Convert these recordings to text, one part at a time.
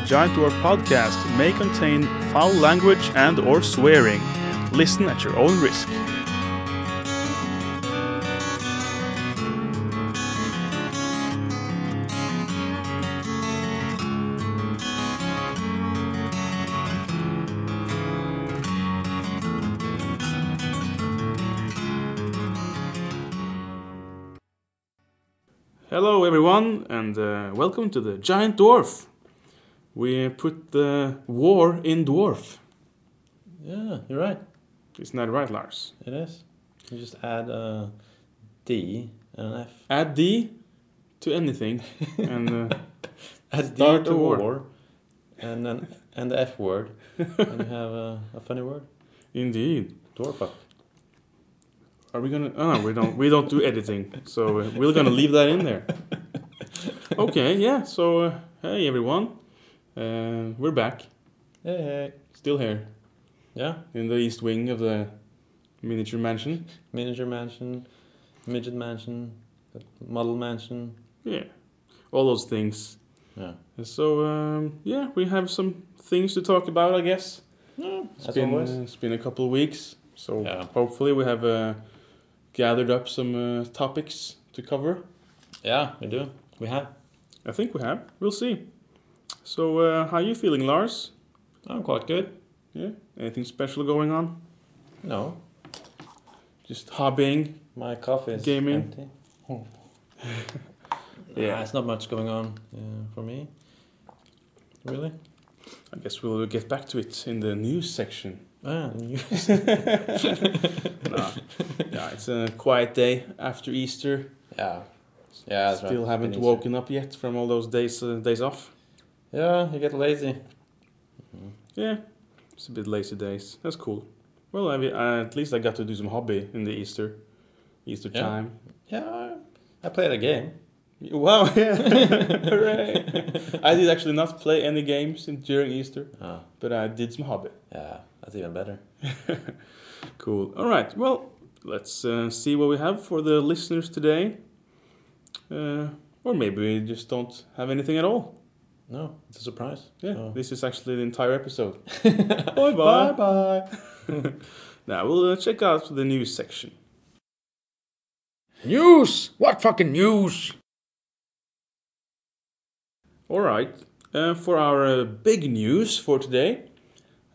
The Giant Dwarf podcast may contain foul language and or swearing. Listen at your own risk. Hello, everyone, and uh, welcome to the Giant Dwarf. We put the war in dwarf. Yeah, you're right. Isn't that right, Lars? It is. You just add a D and an F. Add D to anything, and uh, Add D to a war. war, and then and the F word, and you have a, a funny word. indeed. Dwarfuck. Are we gonna? Oh, no, we don't. We don't do editing, so uh, we're gonna leave that in there. Okay, yeah. So, uh, hey everyone, uh, we're back, Hey, hey. still here Yeah, in the east wing of the miniature mansion. miniature mansion, midget mansion, model mansion. Yeah, all those things. Yeah. So, um, yeah, we have some things to talk about, I guess. Yeah, It's as been, always. uh, it's been a couple of weeks, so Yeah. hopefully we have uh, gathered up some uh, topics to cover. Yeah, we do. We have. I think we have. We'll see. So, uh, how you feeling, Lars? I'm quite good. Yeah. Anything special going on? No, Just hobbying. my coffee is Gaming. empty. Yeah. it's not much going on uh, for me. Really? I guess we'll get back to it in the news section. Ah, you- nah. Yeah, it's a quiet day after Easter. yeah. Yeah, that's right. Still haven't woken up yet from all those days uh, days off. Yeah, you get lazy. Yeah, it's a bit lazy days. That's cool. Well, I mean, uh, at least I got to do some hobby in the Easter, Easter Yeah. time. Yeah, I played a game. Wow! Yeah, hooray! I did actually not play any games in, during Easter, Oh, but I did some hobby. yeah, that's even better. Cool. All right. Well, let's uh, see what we have for the listeners today. Uh, or maybe we just don't have anything at all. No, it's a surprise. Yeah, Oh. this is actually the entire episode. bye bye. bye. Now we'll uh, check out the news section. News? What fucking news? All right. Uh, for our uh, big news for today,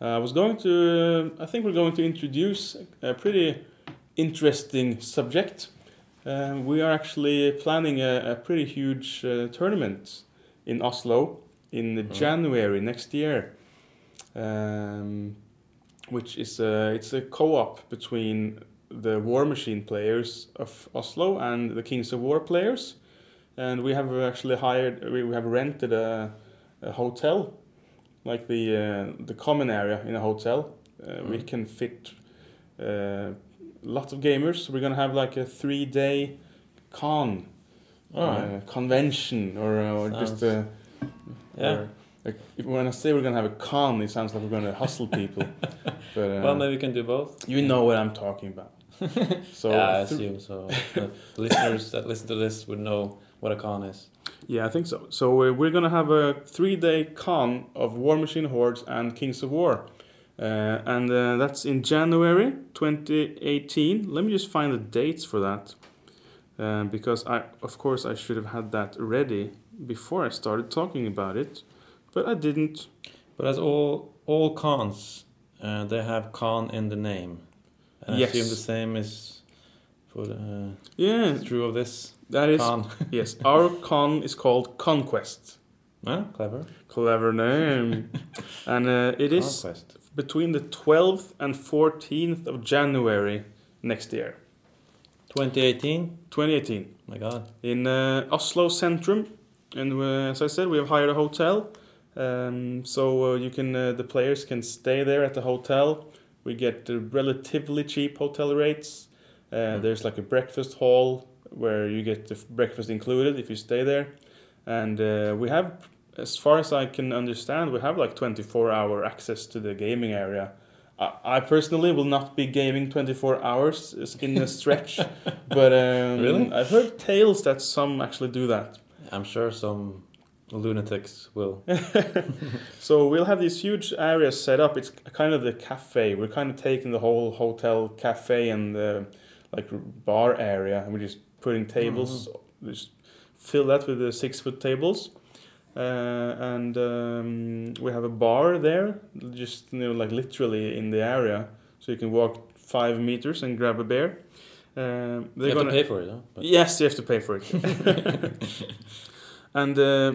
uh, I was going to. Uh, I think we're going to introduce a pretty interesting subject. Uh, we are actually planning a, a pretty huge uh, tournament in Oslo in January next year, um, which is a, it's a co-op between the War Machine players of Oslo and the Kings of War players and we have actually hired we we have rented a, a hotel like the uh, the common area in a hotel uh, we Mm. can fit uh, lots of gamers we're gonna have like a three day con Alright. uh, convention or, uh, or just a Yeah. like, when I say we're gonna have a con it sounds like we're gonna hustle people but uh, well, maybe we can do both. you know what I'm talking about so yeah, I assume so. the listeners that listen to this would know what a con is. Yeah, I think so. So uh, we're gonna have a three-day con of War Machine Hordes and Kings of War, uh, and uh, that's in January 2018. Let me just find the dates for that, uh, because I, of course, I should have had that ready before I started talking about it, but I didn't. But as all all cons, uh, they have con in the name. And Yes. I assume the same is for the uh, Yeah, true of this that is con. yes. Our con is called Conquest. Huh? Clever. Clever name, and uh, it is Conquest. between the 12th and 14th of January next year, 2018. 2018, My God. in uh, Oslo Centrum. And uh, as I said, we have hired a hotel, um, so uh, you can uh, the players can stay there at the hotel. We get uh, relatively cheap hotel rates. Uh, Mm. There's like a breakfast hall where you get the breakfast included if you stay there, and uh, we have, as far as I can understand, we have like 24 hour access to the gaming area. I, I personally will not be gaming 24 hours in a stretch, but um, Really? I've heard tales that some actually do that. I'm sure some lunatics will. so we'll have these huge areas set up. It's kind of the cafe. We're kind of taking the whole hotel cafe and the like bar area, and we're just putting tables. Just fill that with the six foot tables, uh, and um, we have a bar there, just you know, like literally in the area, so you can walk five meters and grab a beer. Um, You have to pay for it, though. But Yes, you have to pay for it. and uh,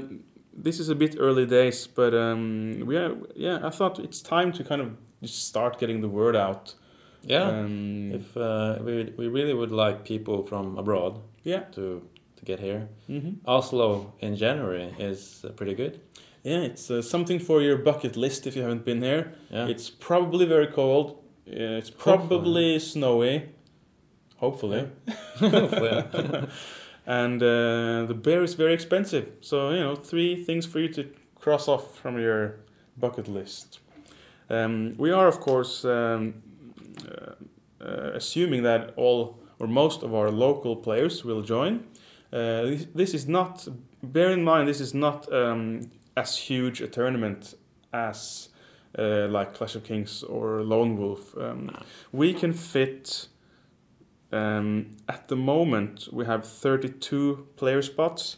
this is a bit early days, but um, we are. Yeah, I thought it's time to kind of just start getting the word out. yeah, Um, if uh, we we really would like people from abroad yeah. to to get here. hmm Oslo in January is uh, pretty good. Yeah, it's uh, something for your bucket list if you haven't been here. Yeah, It's probably very cold. It's probably snowy. Hopefully. Hopefully. and uh, the beer is very expensive. So, you know, three things for you to cross off from your bucket list. Um, we are, of course, um, uh, uh, assuming that all or most of our local players will join. Uh, this, this is not, bear in mind, this is not um, as huge a tournament as uh, like Clash of Kings or Lone Wolf. Um, we can fit. Um, at the moment, we have 32 player spots.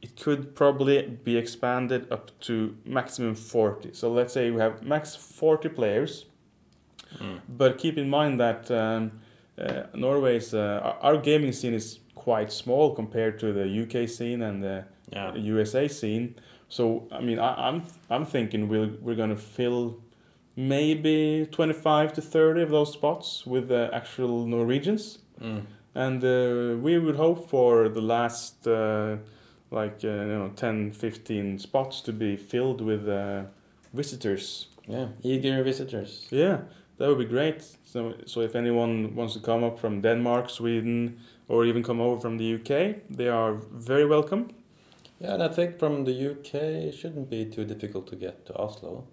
It could probably be expanded up to maximum 40. So let's say we have max 40 players. Mm. But keep in mind that um, uh, Norway's uh, our- gaming scene is quite small compared to the UK scene and the yeah, USA scene. So I mean, I, I'm I'm thinking we'll we're gonna fill maybe 25 to 30 of those spots with the actual Norwegians, mm. and uh, we would hope for the last uh, like uh, you know 10 15 spots to be filled with uh, visitors. yeah, eager visitors. Yeah, that would be great. So so if anyone wants to come up from Denmark, Sweden, or even come over from the UK, they are very welcome. Yeah, and I think from the UK it shouldn't be too difficult to get to Oslo.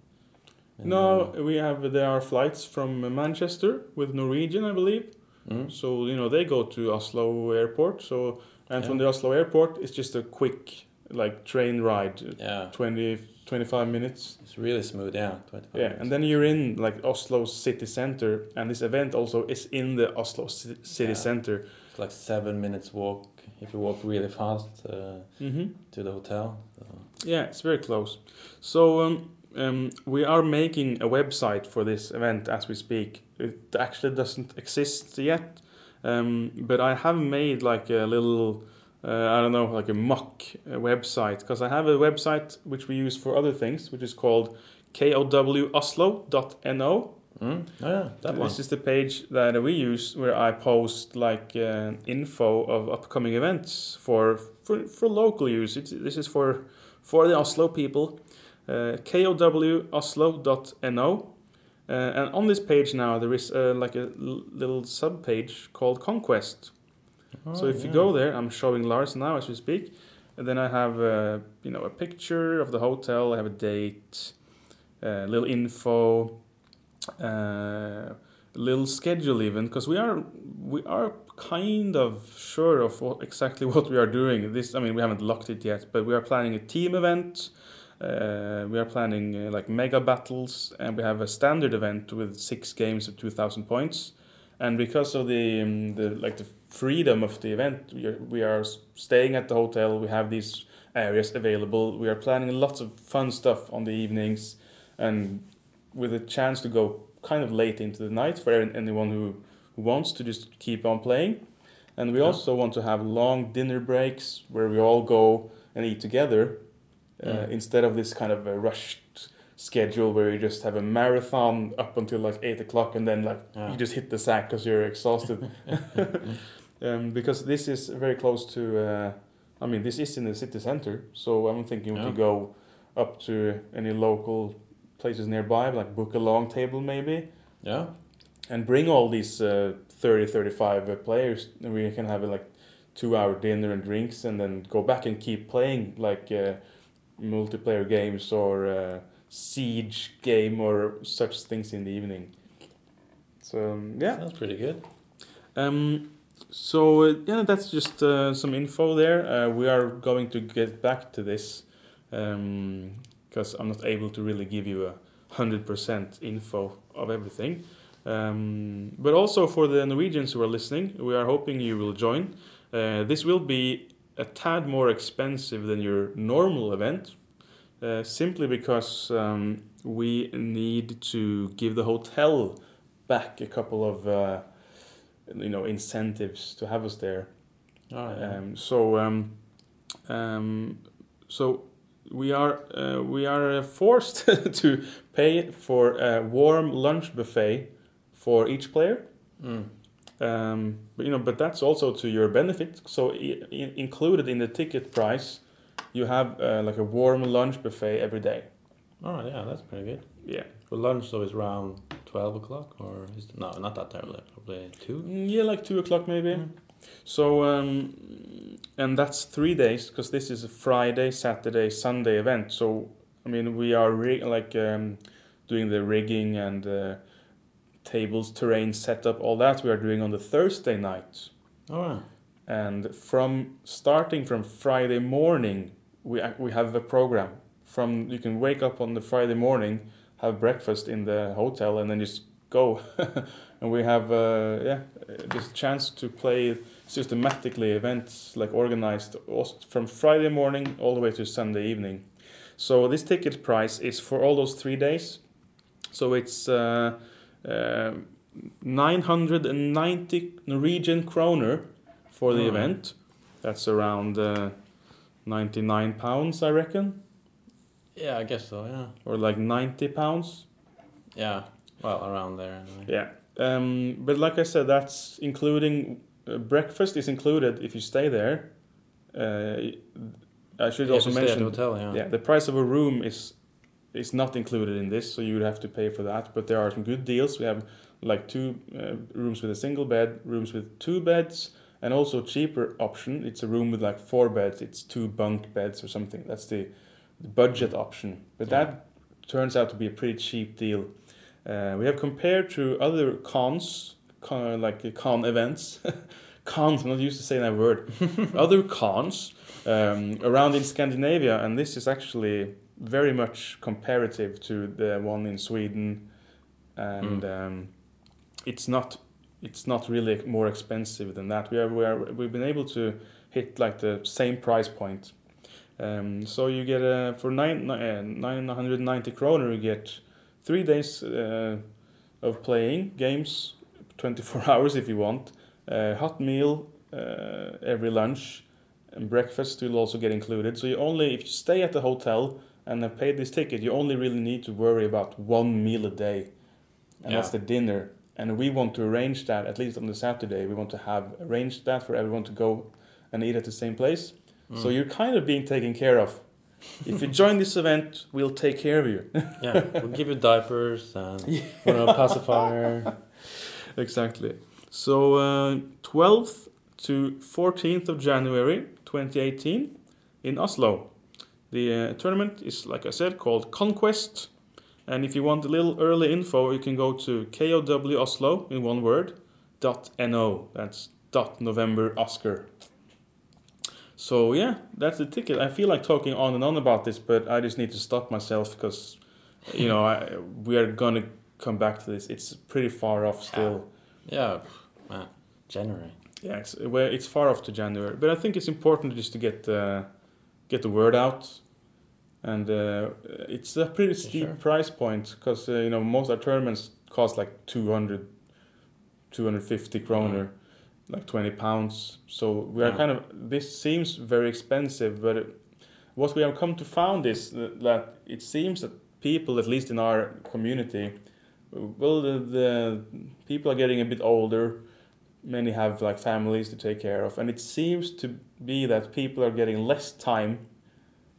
No, we have there are flights from Manchester with Norwegian, I believe. mm, So you know they go to Oslo airport. So and from the Oslo airport, it's just a quick like train ride, yeah, 20, 25 minutes. it's really smooth. Yeah, 25 Yeah, minutes. and then you're in like Oslo city center, and this event also is in the Oslo ci- city Yeah. center. it's like seven minutes walk if you walk really fast uh, hmm to the hotel. So, Yeah, it's very close. So um, um, we are making a website for this event as we speak. It actually doesn't exist yet, um, but I have made like a little, uh, I don't know, like a mock uh, website because I have a website which we use for other things, which is called kowoslo.no. mm, oh yeah, that one. This is the page that we use where I post like uh, info of upcoming events for for, for local use. It's, this is for for the Oslo people. Uh, kowoslo.no. Uh, and on this page now there is uh, like a l- little sub page called Conquest. so Oh, if you go there, I'm showing Lars now as we speak. And then I have uh, you know a picture of the hotel. I have a date, a little info, uh, a little schedule even because we are we are kind of sure of what, exactly what we are doing. This I mean we haven't locked it yet, but we are planning a team event. Uh, we are planning uh, like mega battles, and we have a standard event with six games of two thousand points. And because of the um, the like the freedom of the event, we are, we are staying at the hotel. We have these areas available. We are planning lots of fun stuff on the evenings, and with a chance to go kind of late into the night for anyone who, who wants to just keep on playing. And we Yeah. also want to have long dinner breaks where we all go and eat together uh, instead of this kind of a rushed schedule where you just have a marathon up until like eight o'clock and then like Yeah. you just hit the sack because you're exhausted. um, because this is very close to, uh, I mean, this is in the city center, so I'm thinking we Yeah. could go up to any local places nearby, like book a long table maybe, Yeah, and bring all these uh, 30, 35 uh, players, and we can have a like two hour dinner and drinks, and then go back and keep playing like uh, multiplayer games or uh, siege game or such things in the evening. So um, yeah. that's pretty good. Um, so uh, yeah, that's just uh, some info there. Uh, we are going to get back to this because I'm not able to really give you a hundred percent info of everything. Um, but also for the Norwegians who are listening, we are hoping you will join. Uh, this will be a tad more expensive than your normal event, uh, simply because um, we need to give the hotel back a couple of uh, you know incentives to have us there. Oh, yeah. Um, so um, um, so we are uh, we are uh, forced to pay for a warm lunch buffet for each player. Mm. Um, but you know, but that's also to your benefit. So included in the ticket price, you have uh, like a warm lunch buffet every day. Oh, yeah, that's pretty good. Yeah, For lunch, though, is around 12 o'clock, or is it, no, not that terribly, probably 2? Mm, yeah, like two o'clock maybe. Mm. So um, and that's three days because this is a Friday, Saturday, Sunday event. So I mean, we are like um, doing the rigging and uh, tables, terrain setup, all that we are doing on the Thursday night. All right. and from starting from Friday morning, we we have a program. From you can wake up on the Friday morning, have breakfast in the hotel, and then just go. and we have uh, yeah, this chance to play systematically events like organized from Friday morning all the way to Sunday evening. So this ticket price is for all those three days. So it's uh, 990 Norwegian kroner for the Alright. event. That's around uh, 99 pounds, I reckon, Yeah, I guess so, yeah. or like 90 pounds. Yeah, well, around there anyway. Yeah. Um, but like I said, that's including uh, breakfast is included if you stay there. Uh, I should also have to stay at mention, the hotel, yeah. yeah, the price of a room is is not included in this, so you would have to pay for that. But there are some good deals. We have like two uh, rooms with a single bed, rooms with two beds, and also cheaper option. It's a room with like four beds. It's two bunk beds or something. That's the, the budget option. But Yeah. that turns out to be a pretty cheap deal. Uh, we have compared to other cons, con, like uh, con events. cons, I'm not used to saying that word. other cons um, around in Scandinavia, and this is actually very much comparative to the one in Sweden, and um, it's not it's not really more expensive than that. We are, we are we've been able to hit like the same price point. Um, so you get uh, for nine nine hundred ninety kroner, you get three days uh, of playing games, twenty four hours if you want, uh, hot meal uh, every lunch, and breakfast will also get included. So you only if you stay at the hotel and have paid this ticket, you only really need to worry about one meal a day, and that's the dinner. And we want to arrange that at least on the Saturday. We want to have arranged that for everyone to go and eat at the same place. So Mm. you're kind of being taken care of. If you join this event, we'll take care of you. yeah, we'll give you diapers and you know, pacifier. exactly. So uh, 12th to 14th of January 2018 in Oslo. The uh, tournament is, like I said, called Conquest. And if you want a little early info, you can go to KOW Oslo in one word dot no. That's dot November Oscar. So yeah, that's the ticket. I feel like talking on and on about this, but I just need to stop myself because, you know, I, we are gonna come back to this. It's pretty far off still. Yeah, man, January. Yeah, it's well, it's far off to January, but I think it's important just to get uh, get the word out, and uh, it's a pretty steep Sure. price point because uh, you know most our tournaments cost like 200, 250 kroner, like twenty pounds. So we are Yeah. kind of this seems very expensive, but it, what we have come to found is that, that it seems that people, at least in our community, well, the, the people are getting a bit older many have like families to take care of. And it seems to be that people are getting less time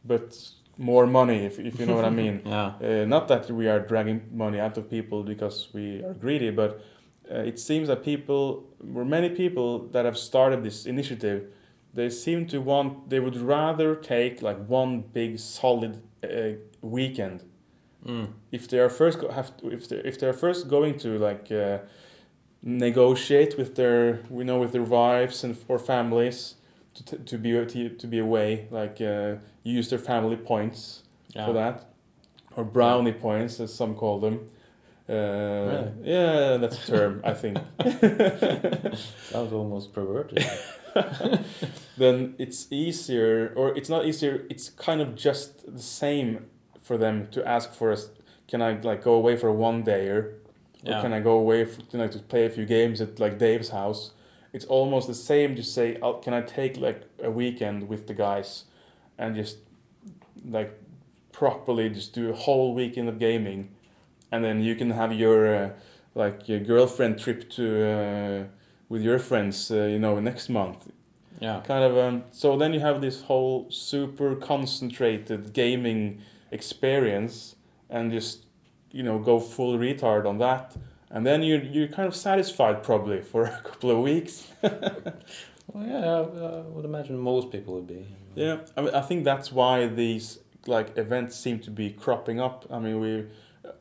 but more money if, if you know what i mean. Yeah, uh, not that we are dragging money out of people because we are greedy but uh, it seems that people were many people that have started this initiative they seem to want they would rather take like one big solid uh, weekend. Mm. if they are first go- have to, if they if they're first going to like uh, negotiate with their, we know, with their wives and or families to t- to be to, to be away, like uh, use their family points for that, or brownie points as some call them. Uh, Really? Yeah, that's a term I think. Sounds almost perverted. then it's easier, or it's not easier. It's kind of just the same for them to ask for us. Can I like go away for one day or Yeah. can I go away for, you know, to play a few games at like Dave's house? It's almost the same. Just say, oh, can I take like a weekend with the guys, and just like properly just do a whole weekend of gaming, and then you can have your uh, like your girlfriend trip to uh, with your friends, uh, you know, next month yeah. kind of um, so then you have this whole super concentrated gaming experience and just you know go full retard on that. And then you're you're kind of satisfied probably for a couple of weeks. Well, yeah, I, I would imagine most people would be. yeah I, mean, I think that's why these like events seem to be cropping up. I mean we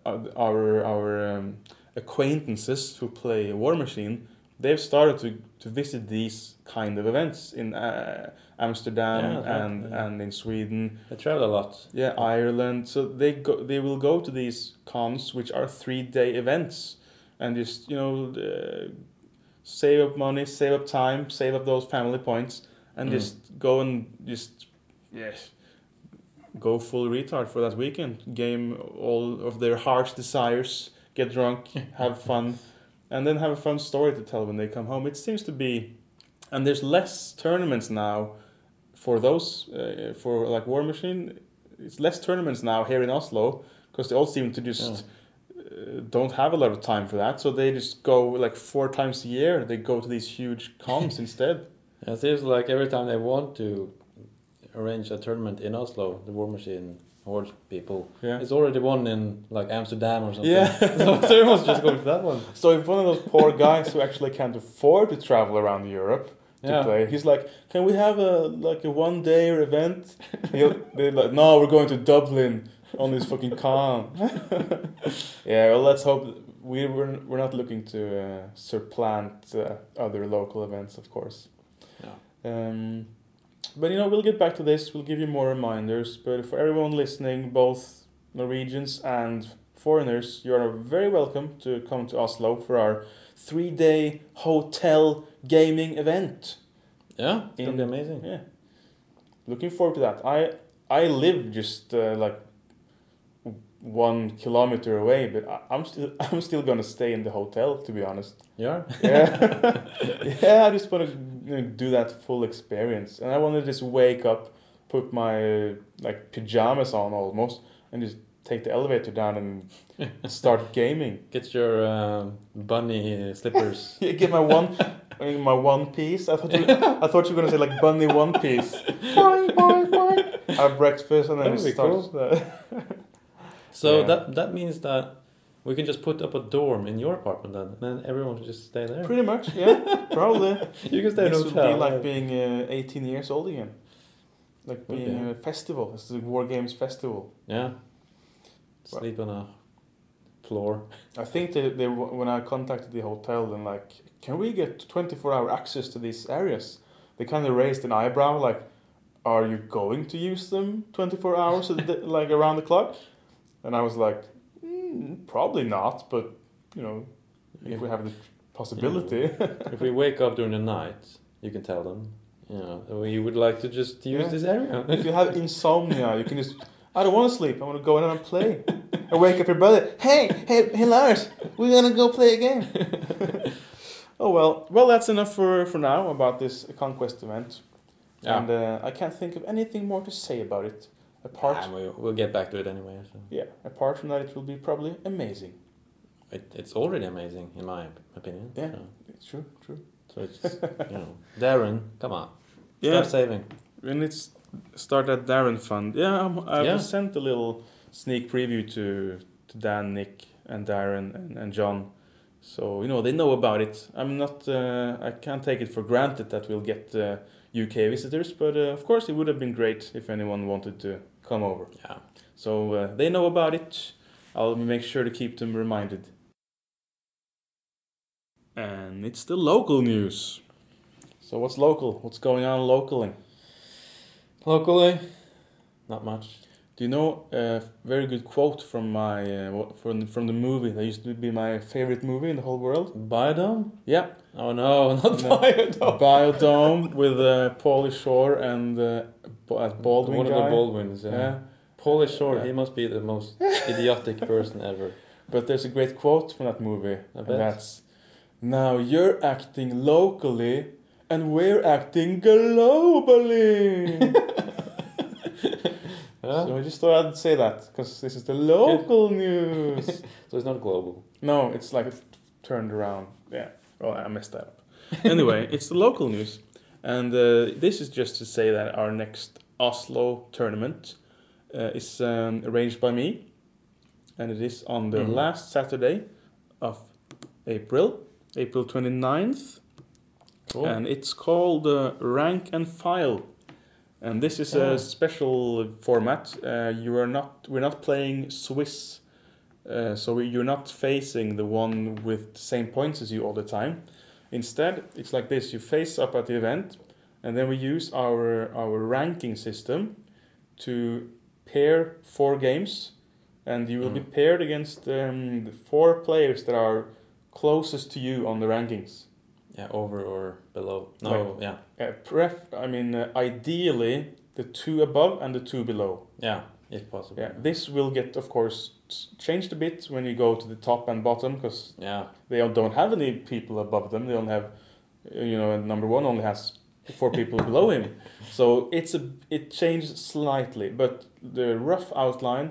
uh, our our um, acquaintances who play war machine they've started to, to visit these kind of events in uh, amsterdam Yeah, right, and yeah. and in sweden They travel a lot. Yeah, Ireland. So they go, they will go to these cons, which are three day events, and just you know, uh, save up money, save up time, save up those family points, and Mm. just go and just yes, go full retard for that weekend. Game all of their heart's desires, get drunk, have fun, and then have a fun story to tell when they come home. It seems to be, and there's less tournaments now for those uh, for like War Machine. It's less tournaments now here in Oslo because they all seem to just uh, don't have a lot of time for that. So they just go like four times a year. They go to these huge cons instead. Yeah, It seems like every time they want to arrange a tournament in Oslo, the War Machine Horde people, Yeah. it's already one in like Amsterdam or something. Yeah. so so everyone's just going to that one. So if one of those poor guys who actually can't afford to travel around Europe to Yeah. play, he's like, "Can we have a like a one day event?" He'll, they're like, "No, we're going to Dublin on this fucking con." yeah, well, let's hope we we're, we're not looking to uh, supplant uh, other local events, of course. Um, but you know, we'll get back to this. We'll give you more reminders. But for everyone listening, both Norwegians and foreigners, you are very welcome to come to Oslo for our three-day hotel gaming event. Yeah, it's gonna be amazing. Yeah, looking forward to that. I I live just uh, like one kilometer away, but I, I'm still I'm still gonna stay in the hotel. To be honest. Yeah. Yeah, yeah. I just want to you know, do that full experience, and I want to just wake up, put my like pajamas on almost, and just take the elevator down and start gaming. Get your um, bunny slippers. Yeah, get my one, I mean, my one piece. I thought you, I thought you were gonna say like bunny one piece. boing, boing, boing. Have breakfast and then start. the- So Yeah. that that means that we can just put up a dorm in your apartment then, and then everyone can just stay there. Pretty much, yeah, probably. you can stay in a This would be like being uh, 18 years old again. Like being be. a festival. It's a War Games festival. yeah. Sleep on a floor. I think they, they when I contacted the hotel and like, can we get 24 hour access to these areas? They kind of raised an eyebrow like, are you going to use them 24 hours like around the clock? And I was like, probably not, but you know, if we have the possibility. if we wake up during the night, you can tell them. You know, we would like to just use Yeah. this area. if you have insomnia, you can just. I don't want to sleep. I want to go in and play. I wake up your brother. Hey, hey, hey, Lars, we're gonna go play a game. oh well, well that's enough for for now about this conquest event. Yeah. And uh, I can't think of anything more to say about it. Apart, Ah, we, we'll get back to it anyway. So. yeah, apart from that, it will be probably amazing. It, it's already amazing, in my opinion. Yeah. So, It's true, true. so it's, you know, Darren, come on. Yeah, Start saving. and it's start that Darren fund. Yeah, I'm, I Yeah. sent a little sneak preview to to Dan, Nick, and Darren and, and John. So you know they know about it. I'm not. Uh, I can't take it for granted that we'll get uh, UK visitors, but uh, of course it would have been great if anyone wanted to come over. Yeah. So uh, they know about it. I'll make sure to keep them reminded. and it's the local news. So what's local? What's going on locally? Locally, not much. Do you know a very good quote from my uh, from from the movie that used to be my favorite movie in the whole world? Biodome? Yeah, Oh no, not No. Biodome. Biodome with uh, Pauly Shore and uh, uh, Baldwin One guy. of the Baldwins. Yeah. yeah. Pauly Shore. Yeah. He must be the most idiotic person ever. But there's a great quote from that movie, and that's now you're acting locally, and we're acting globally. Yeah. So I just thought I'd say that because this is the local news. So it's not global. no, it's like it's turned around. Yeah. Oh, I messed that up. anyway, it's the local news, and uh, this is just to say that our next Oslo tournament uh, is um, arranged by me, and it is on the Mhm. last Saturday of April, April 29th, Cool. and it's called uh, Rank and File. And this is Oh. a special format. Uh, you are not. We're not playing Swiss, uh, so we- you're not facing the one with the same points as you all the time. Instead, it's like this: you face up at the event, and then we use our our ranking system to pair four games, and you will be Mm. paired against um, the four players that are closest to you on the rankings. Yeah, over or below. No, Right. yeah, Uh, pref, I mean, uh, ideally the two above and the two below. yeah, if possible. Yeah, this will get, of course, changed a bit when you go to the top and bottom because Yeah, they don't- have any people above them. They don't have, uh, you know, number one only has four people below him. So it's a it changed slightly, but the rough outline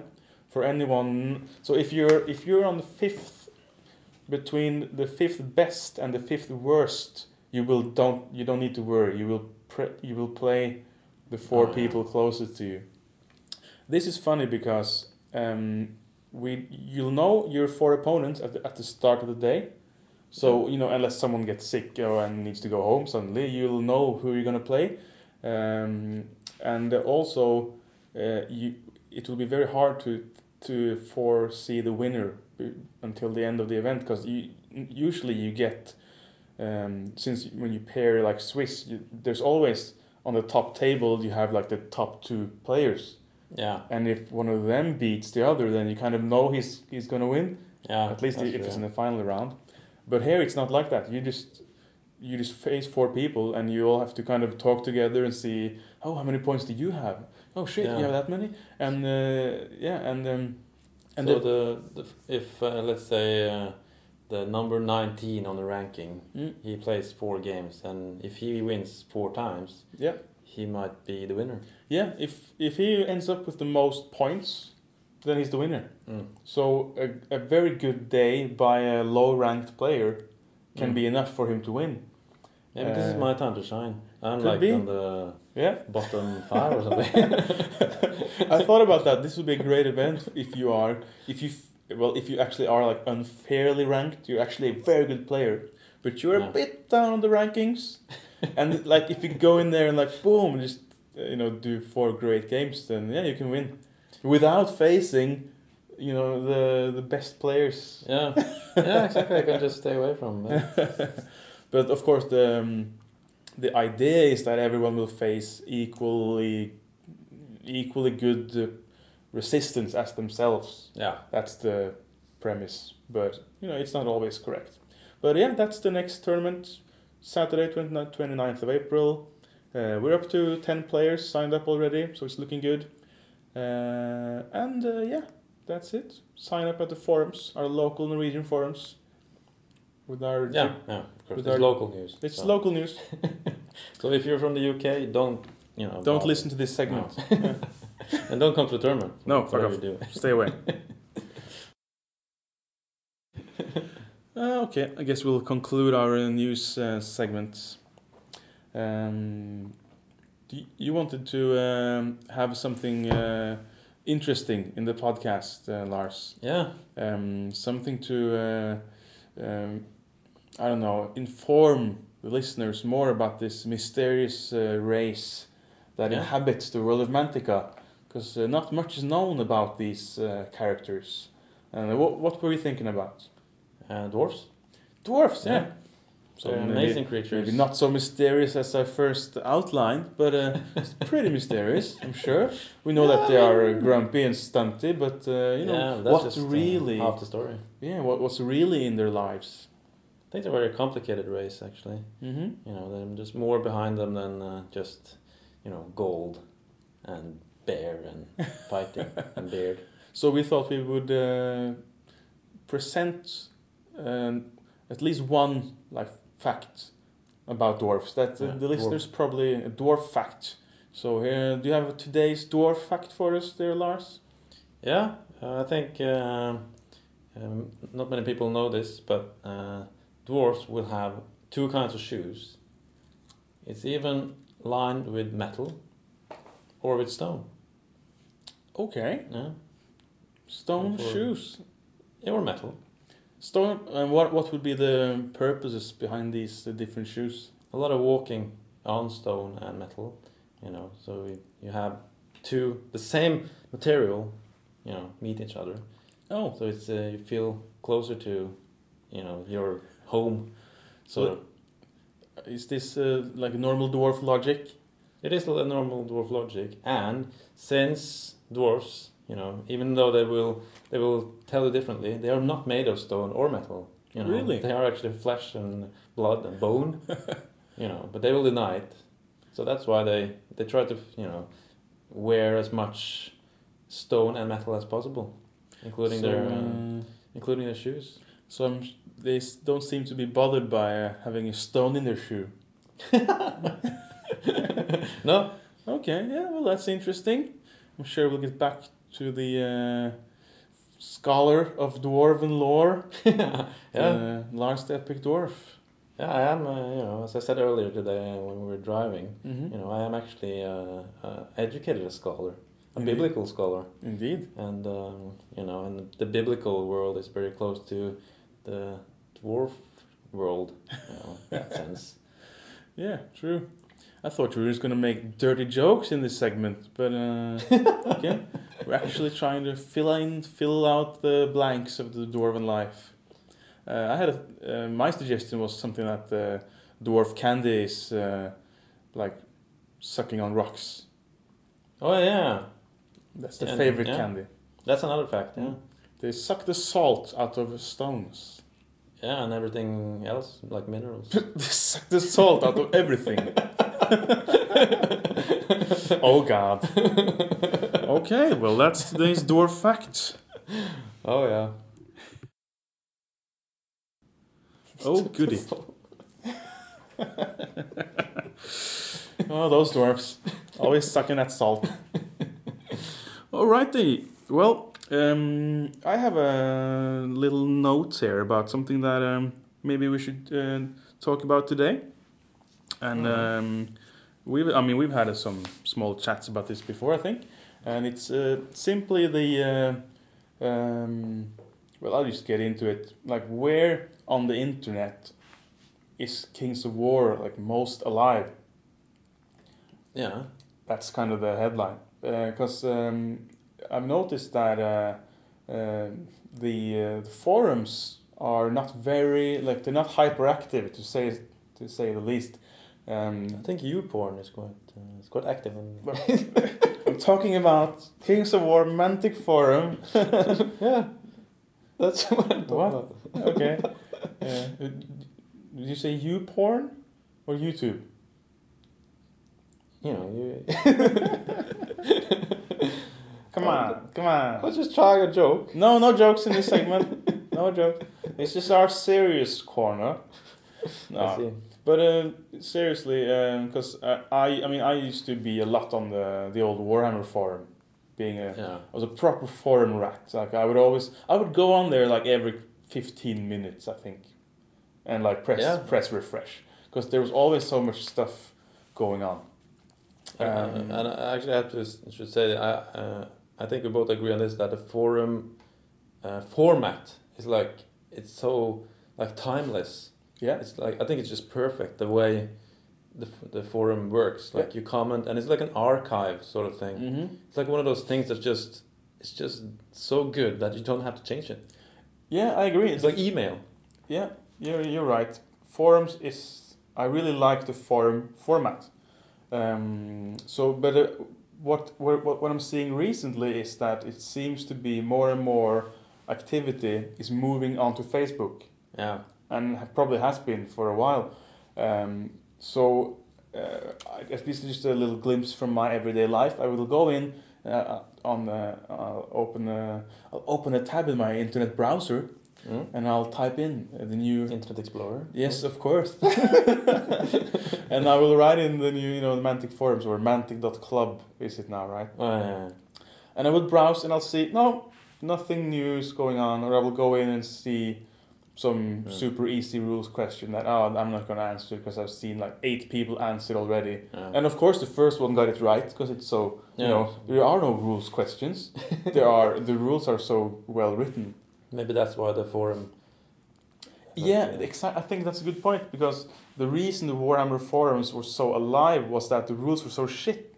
for anyone. So if you're if you're on the fifth, between the fifth best and the fifth worst, you will don't you don't need to worry. You will pre- you will play the four Oh, yeah. people closest to you. This is funny because um, we you'll know your four opponents at the, at the start of the day. So you know, unless someone gets sick or and needs to go home suddenly, you'll know who you're gonna play, um, and also uh, you it will be very hard to to foresee the winner until the end of the event because you usually you get um, since when you pair like Swiss, you, there's always on the top table you have like the top two players, yeah, and if one of them beats the other, then you kind of know he's he's gonna win yeah. at least if it's in the final round. But here it's not like that. You just you just face four people and you all have to kind of talk together and see oh how many points do you have? Oh shit, Yeah. you have that many? And uh, yeah, and um, and so the, the, the if uh, let's say uh, the number 19 on the ranking Mm, he plays four games and if he wins four times yeah, he might be the winner yeah. If if he ends up with the most points, then he's the winner. mm. So a, a very good day by a low ranked player can Mm. be enough for him to win. yeah but this is Uh, my time to shine i'm could like be. on the Yeah. bottom five or something I thought about that. This would be a great event if you are, if you, well, if you actually are like unfairly ranked, you're actually a very good player, but you're Yeah. a bit down on the rankings, and like if you go in there and like boom, just uh, you know do four great games, then yeah, you can win, without facing, you know the the best players. yeah yeah exactly i can just stay away from it. but of course the um, the idea is that everyone will face equally equally good uh, resistance as themselves. yeah That's the premise, but you know it's not always correct. But yeah, that's the next tournament, Saturday 29th 29th of April. Uh, we're up to 10 players signed up already, so it's looking good. Uh, and uh, yeah, that's it. Sign up at the forums, our local Norwegian forums. With our yeah yeah of course With it's our- local news it's so. local news. so if you're from the uk don't you know Don't bother. listen to this segment. and don't come to the tournament No, fuck off. do Stay away. Uh, okay, I guess we'll conclude our uh, news uh, segment. Um, do y- you wanted to um, have something uh, interesting in the podcast, uh, Lars? yeah Um, something to, uh, um, I don't know, inform the listeners more about this mysterious uh, race that Yeah. inhabits the world of Mantica, because uh, not much is known about these uh, characters. And what, what were you thinking about? uh, dwarfs Dwarfs, yeah. So They're maybe- amazing creatures. Maybe not so mysterious as I first outlined, but uh, it's pretty mysterious, I'm sure. We know that they are uh, grumpy and stunty, but uh, you know yeah, that's what just, uh, really, half the story. yeah, what, what's really in their lives. I think they're a very complicated race, actually. Mm-hmm. You know, there's just more behind them than uh, just, you know, gold and bear and fighting and beard. So we thought we would uh, present um, at least one like fact about dwarfs that uh, Yeah, the dwarf. listeners probably a dwarf fact. So here, do you have today's dwarf fact for us, there, Lars? Yeah, uh, I think um, um, not many people know this, but uh, dwarfs will have two kinds of shoes. It's even lined with metal or with stone. Okay, Yeah, stone For- shoes. or metal. Stone. And what what would be the purposes behind these uh, different shoes? A lot of walking on stone and metal. You know, so you, you have two the same material. You know, meet each other. Oh, So it's uh, you feel closer to, you know, your home. So, is this uh, like normal dwarf logic? It is a normal dwarf logic, and since dwarfs, you know, even though they will they will tell you differently, they are not made of stone or metal. You know, Really? they are actually flesh and blood and bone. you know, but they will deny it. So that's why they they try to you know wear as much stone and metal as possible, including so, their uh, uh, including their shoes. so I'm, they don't seem to be bothered by uh, having a stone in their shoe. no, Okay, yeah, well, that's interesting. I'm sure we'll get back to the uh, scholar of dwarven lore, yeah. uh, Lars the Epic Dwarf. Yeah, I am. Uh, you know, as I said earlier today when we were driving, Mm-hmm. you know, I am actually uh, uh, educated a scholar, a Indeed. biblical scholar, Indeed. and um, you know, and the biblical world is very close to the dwarf world, in that sense. Yeah, true. I thought we were just gonna make dirty jokes in this segment, but uh, okay, we're actually trying to fill in, fill out the blanks of the dwarven life. Uh, I had a, uh, my suggestion was something that uh, dwarf candy is uh, like sucking on rocks. Oh yeah, That's the favorite yeah. candy. that's another fact. Yeah. They suck the salt out of stones. yeah, and everything else like minerals. they suck the salt out of everything. oh God. Okay, well that's today's dwarf fact. oh yeah. Oh goody. Oh, those dwarfs. Always sucking that salt. Alrighty. Well, um, I have a little note here about something that um, maybe we should uh, talk about today. And um, we've, I mean, we've had uh, some small chats about this before, I think. And it's uh, simply the, uh, um, well, I'll just get into it. Like, where on the internet is Kings of War like most alive? Yeah. That's kind of the headline. Because um, I've noticed that uh, uh, the, uh, the forums are not very like they're not hyperactive to say to say the least. Um, I think YouPorn is quite uh, is quite active. I'm talking about Kings of War Mantic Forum. yeah, that's what I'm talking What? about. okay. Uh, did you say you porn or YouTube? You know, you. Come on, come on. Let's just try a joke. No, no jokes in this segment. No joke. It's just our serious corner. I No, see. but uh, seriously, because uh, I, I mean, I used to be a lot on the the old Warhammer forum, being a Yeah. I was a proper forum rat. Like I would always, I would go on there like every fifteen minutes, I think, and like press Yeah. press refresh because there was always so much stuff going on. Uh, Um, and I actually have to should say that I uh, I think we both agree on this that the forum uh, format is like it's so like timeless. Yeah, It's like I think it's just perfect the way the the forum works. Like you comment and it's like an archive sort of thing. mm-hmm. It's like one of those things that's just it's just so good that you don't have to change it. yeah, I agree. It's like email. yeah, you're you're right. forums is I really like the forum format. Um, so, but uh, what, what what I'm seeing recently is that it seems to be more and more activity is moving onto Facebook, Yeah. and probably has been for a while. Um, so, uh, I guess this is just a little glimpse from my everyday life. I will go in uh, on the, I'll open a, I'll open a tab in my internet browser Mm? and I'll type in the new Internet Explorer. Yes, of course. and I will write in the new, you know, the Mantic forums or mantic.club is it now, right? Oh, yeah, yeah. And I will browse and I'll see, no, nothing new is going on. Or I will go in and see some Yeah. super easy rules question that, oh, I'm not going to answer because I've seen like eight people answer already. yeah. And of course, the first one got it right because it's so, you know, there are no rules questions. there are, the rules are so well written. Maybe that's why the forum. Yeah, Okay. exa- I think that's a good point because the reason the Warhammer forums were so alive was that the rules were so shit.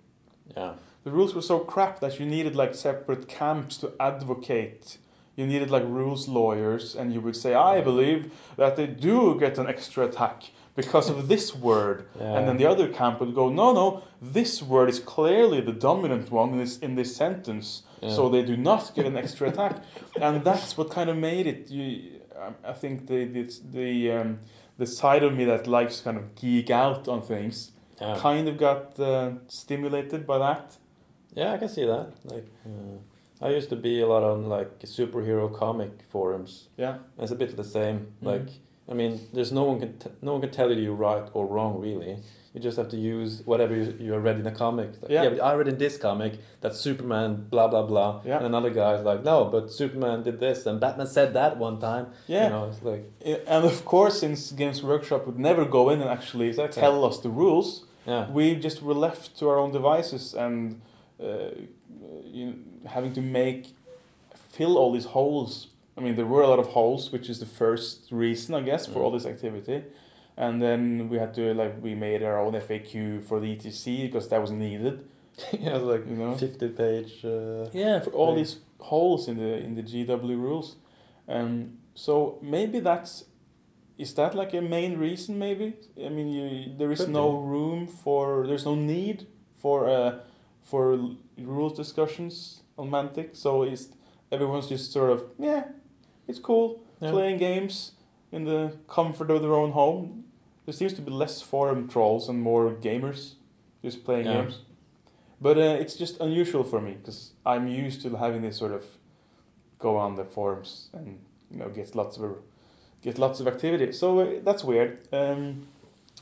Yeah. The rules were so crap that you needed like separate camps to advocate. You needed like rules lawyers, and you would say, "I believe that they do get an extra attack because of this word," Yeah. and then the other camp would go, "No, no, this word is clearly the dominant one in this in this sentence." Yeah. so they do not get an extra attack, and that's what kind of made it. You, I- I think the the the, um, the side of me that likes kind of geek out on things yeah. kind of got uh, stimulated by that. Yeah, I can see that. Like, uh, I used to be a lot on like superhero comic forums. Yeah, It's a bit of the same. Mhm. Like, I mean, there's no one can t- no one can tell you you're right or wrong really. You just have to use whatever you, you read in the comic. Like, Yeah. yeah, but I read in this comic that Superman blah blah blah, Yeah. and another guy's like, no, but Superman did this and Batman said that one time. yeah. You know, it's like, And of course, since Games Workshop would never go in and actually Exactly. tell us the rules, yeah, we just were left to our own devices and uh, you know, having to make fill all these holes. I mean, there were a lot of holes, which is the first reason, I guess, for Mm. all this activity. And then we had to like we made our own FAQ for the ETC because that was needed. yeah, like You know. fifty page. Uh, Yeah, for all Right. these holes in the in the GW rules. Um, so maybe that's is that like a main reason? Maybe I mean you, there is Could no be. room for there's no need for uh, for rules discussions on Mantic. So is everyone's just sort of yeah, it's cool Yeah. playing games in the comfort of their own home. There seems to be less forum trolls and more gamers just playing Yeah. games. But uh, it's just unusual for me because I'm used to having this sort of go on the forums and you know get lots of get lots of activity. So uh, that's weird. Um,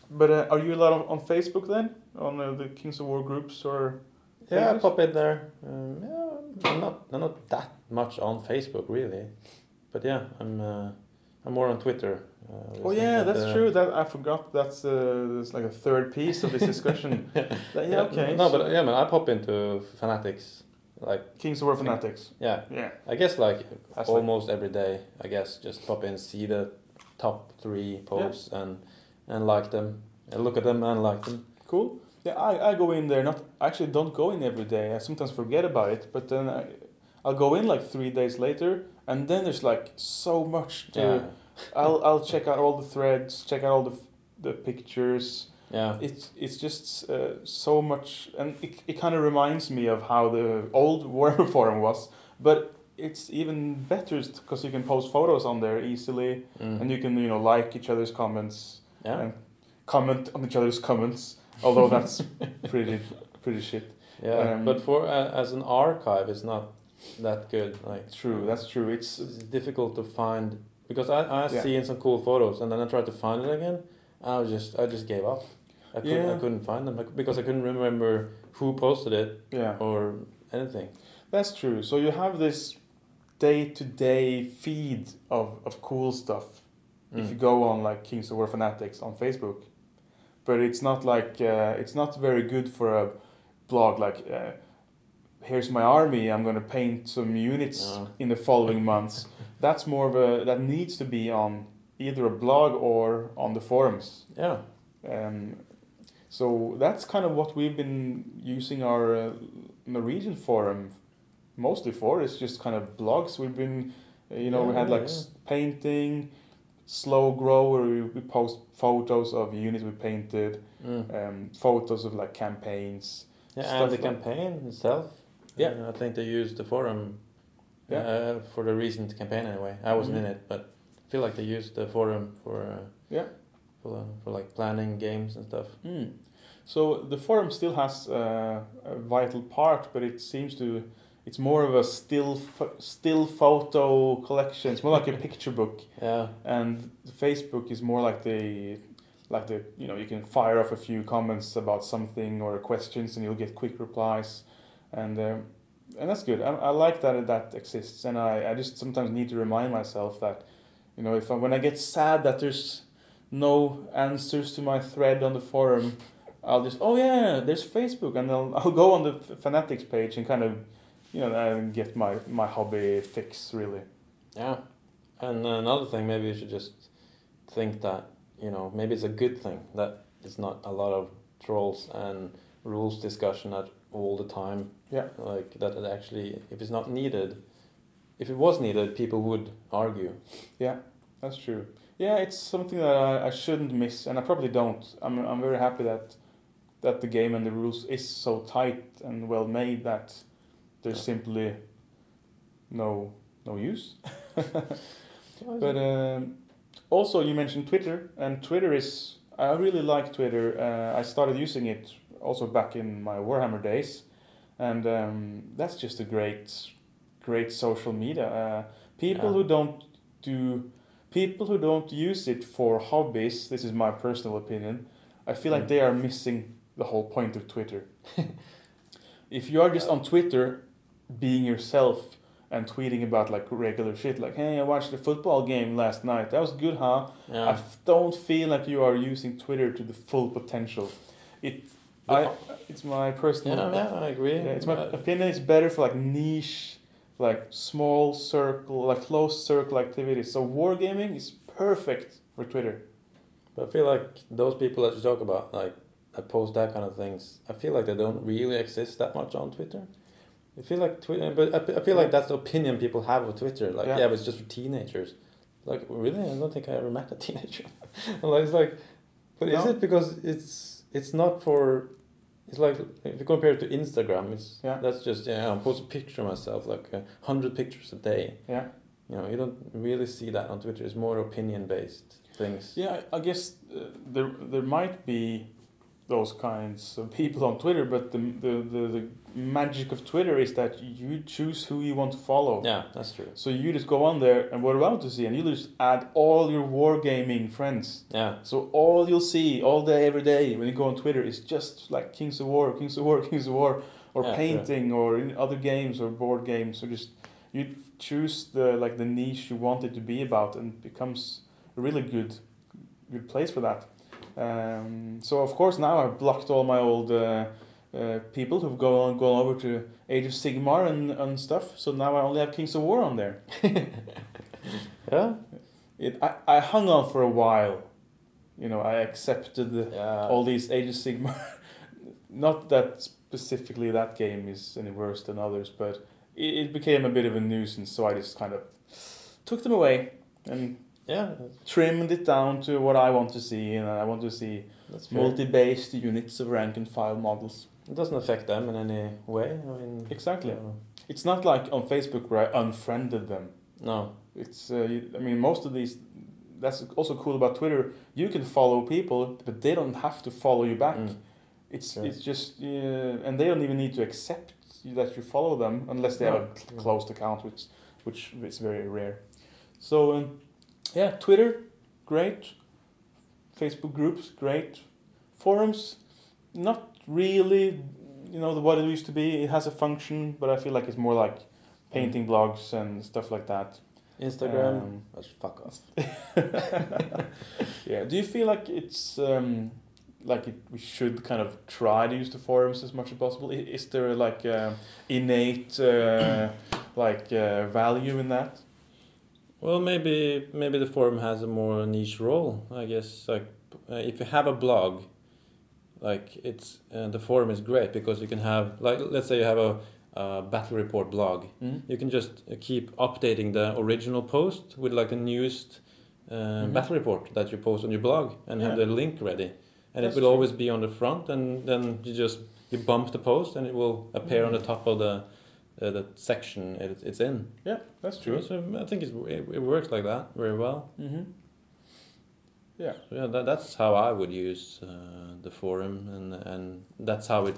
but uh, are you a lot of, on Facebook then on uh, the Kings of War groups or? Yeah, I pop in there. Um, yeah, I'm not I'm not that much on Facebook really, but yeah, I'm uh, I'm more on Twitter. Uh, Oh yeah, that's uh, true. That I forgot. That's uh, like a third piece of this discussion. That- yeah, okay. No, but yeah, man, I pop into Fanatics, like Kings of War fanatics. yeah, Yeah, I guess like That's like- almost every day. I guess just pop in, see the top three posts and and like them, and look at them and like them. cool. Yeah, I, I go in there. Not I actually don't go in every day. I sometimes forget about it, but then I, I'll go in like three days later, and then there's like so much to. Yeah, I'll I'll check out all the threads, check out all the the pictures. yeah, It's it's just uh, so much, and it, it kind of reminds me of how the old Warhammer forum was, but it's even better because you can post photos on there easily, mm. and you can you know like each other's comments, yeah, and comment on each other's comments. Although that's pretty pretty shit. yeah. um, but for uh, as an archive, it's not that good. Like True, that's true. It's it's difficult to find because I I Yeah. seen some cool photos and then I tried to find it again. I was just I just gave up. I couldn't Yeah. I couldn't find them because I couldn't remember who posted it yeah. or anything. That's true. So you have this day to day feed of, of cool stuff if you Mm. go on like Kings of War Fanatics on Facebook. But it's not like uh, it's not very good for a blog like uh, here's my army, I'm gonna paint some units No. in the following months. That's more of a that needs to be on either a blog or on the forums. Yeah. Um, so that's kind of what we've been using our uh, Norwegian forum mostly for. It's just kind of blogs. We've been, uh, you know, we had like yeah. s- painting, slow grow where we, we post photos of units we painted, Mm. um, photos of like campaigns. Yeah, stuff and the like- campaign itself. Yeah. uh, I think they used the forum. Yeah. Uh, for the recent campaign anyway. I wasn't Mhm. in it, but I feel like they used the forum for. Uh, Yeah. For, uh, for like planning games and stuff. Mm. So the forum still has uh, a vital part, but it seems to it's more of a still pho- still photo collection. It's more like a picture book, Yeah. and Facebook is more like the like the you know you can fire off a few comments about something or questions and you'll get quick replies, and um, and that's good. I, I like that that exists, and I, I just sometimes need to remind myself that you know if I, when I get sad that there's no answers to my thread on the forum, I'll just oh yeah, there's Facebook, and I'll I'll go on the Fanatics page and kind of you know and get my my hobby fix really. Yeah. And another thing, maybe you should just think that, you know, maybe it's a good thing that it's not a lot of trolls and rules discussion at all the time. Yeah. Like that it actually, if it's not needed, if it was needed, people would argue. Yeah, that's true. Yeah, it's something that I, I shouldn't miss, and I probably don't. I'm I'm very happy that that the game and the rules is so tight and well made that there's Yeah. simply no no use. But um, also, you mentioned Twitter, and Twitter is. I really like Twitter. Uh, I started using it also back in my Warhammer days, and um, that's just a great, great social media. Uh, people Yeah. who don't do, people who don't use it for hobbies. This is my personal opinion. I feel like Mm. they are missing the whole point of Twitter. if you are just on Twitter, being yourself and tweeting about like regular shit, like hey, I watched the football game last night. That was good, huh? I yeah. f- don't feel like you are using Twitter to the full potential. It, I, it's my personal. yeah, yeah, I agree. Yeah, it's my Uh, opinion. It's better for like niche, like small circle, like close circle activities. So wargaming is perfect for Twitter. But I feel like those people that you talk about, like that post that kind of things, I feel like they don't really exist that much on Twitter. I feel like Twitter, but I, I feel like that's the opinion people have of Twitter. Like, Yeah. yeah, but it's just for teenagers. Like, really, I don't think I ever met a teenager. like, it's like, but is it because it's it's not for? It's like if you compare it to Instagram, it's Yeah. that's just yeah. I post a picture of myself, like a hundred pictures a day. Yeah. You know, you don't really see that on Twitter. It's more opinion based things. Yeah, I I guess uh, there there might be those kinds of people on Twitter, but the, the the the magic of Twitter is that you choose who you want to follow. Yeah, that's true. So you just go on there and what I want to see, and you just add all your wargaming friends. Yeah. So all you'll see all day, every day when you go on Twitter is just like Kings of War, Kings of War, Kings of War, or Yeah, painting, or in other games or board games, So just you choose the like the niche you want it to be about, and it becomes a really good, good place for that. Um, so of course now I've blocked all my old uh, uh, people who've gone gone over to Age of Sigmar and, and stuff. So now I only have Kings of War on there. Yeah. It, I, I hung on for a while. You know, I accepted the, Yeah. all these Age of Sigmar. Not that specifically that game is any worse than others, but it, it became a bit of a nuisance, so I just kind of took them away and yeah. trimmed it down to what I want to see, and I want to see multi-based units of rank and file models. It doesn't affect them in any way. I mean. Exactly. uh, It's not like on Facebook where I unfriended them. no. It's, uh, I mean, most of these. That's also cool about Twitter. You can follow people, but they don't have to follow you back. Mm. It's Sure. it's just uh, and they don't even need to accept that you follow them unless they have a cl- closed account, which which is very rare. So um, yeah, Twitter, great. Facebook groups, great. Forums, not really. You know the what it used to be. It has a function, but I feel like it's more like painting blogs and stuff like that. Instagram. Um, That's fuck off. yeah. Do you feel like it's um, like it, we should kind of try to use the forums as much as possible? Is there like uh, innate uh, like uh, value in that? Well, maybe maybe the forum has a more niche role. I guess like uh, if you have a blog, like it's uh, the forum is great because you can have like let's say you have a, a battle report blog. Mm? You can just uh, keep updating the original post with like the newest uh, Mhm. battle report that you post on your blog and have the link ready, and That's it will true. always be on the front, and then you just you bump the post, and it will appear on the top of the uh, the section it, it's in. Yeah, that's true. So I think it's, it, it works like that very well. Mm-hmm. Yeah. So yeah, that, that's how I would use uh, the forum, and and that's how it,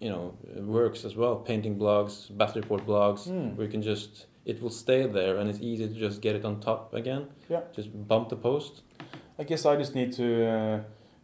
you know, it works as well. Painting blogs, battle report blogs, Mm. we can just it will stay there, and it's easy to just get it on top again. Yeah. Just bump the post. I guess I just need to uh,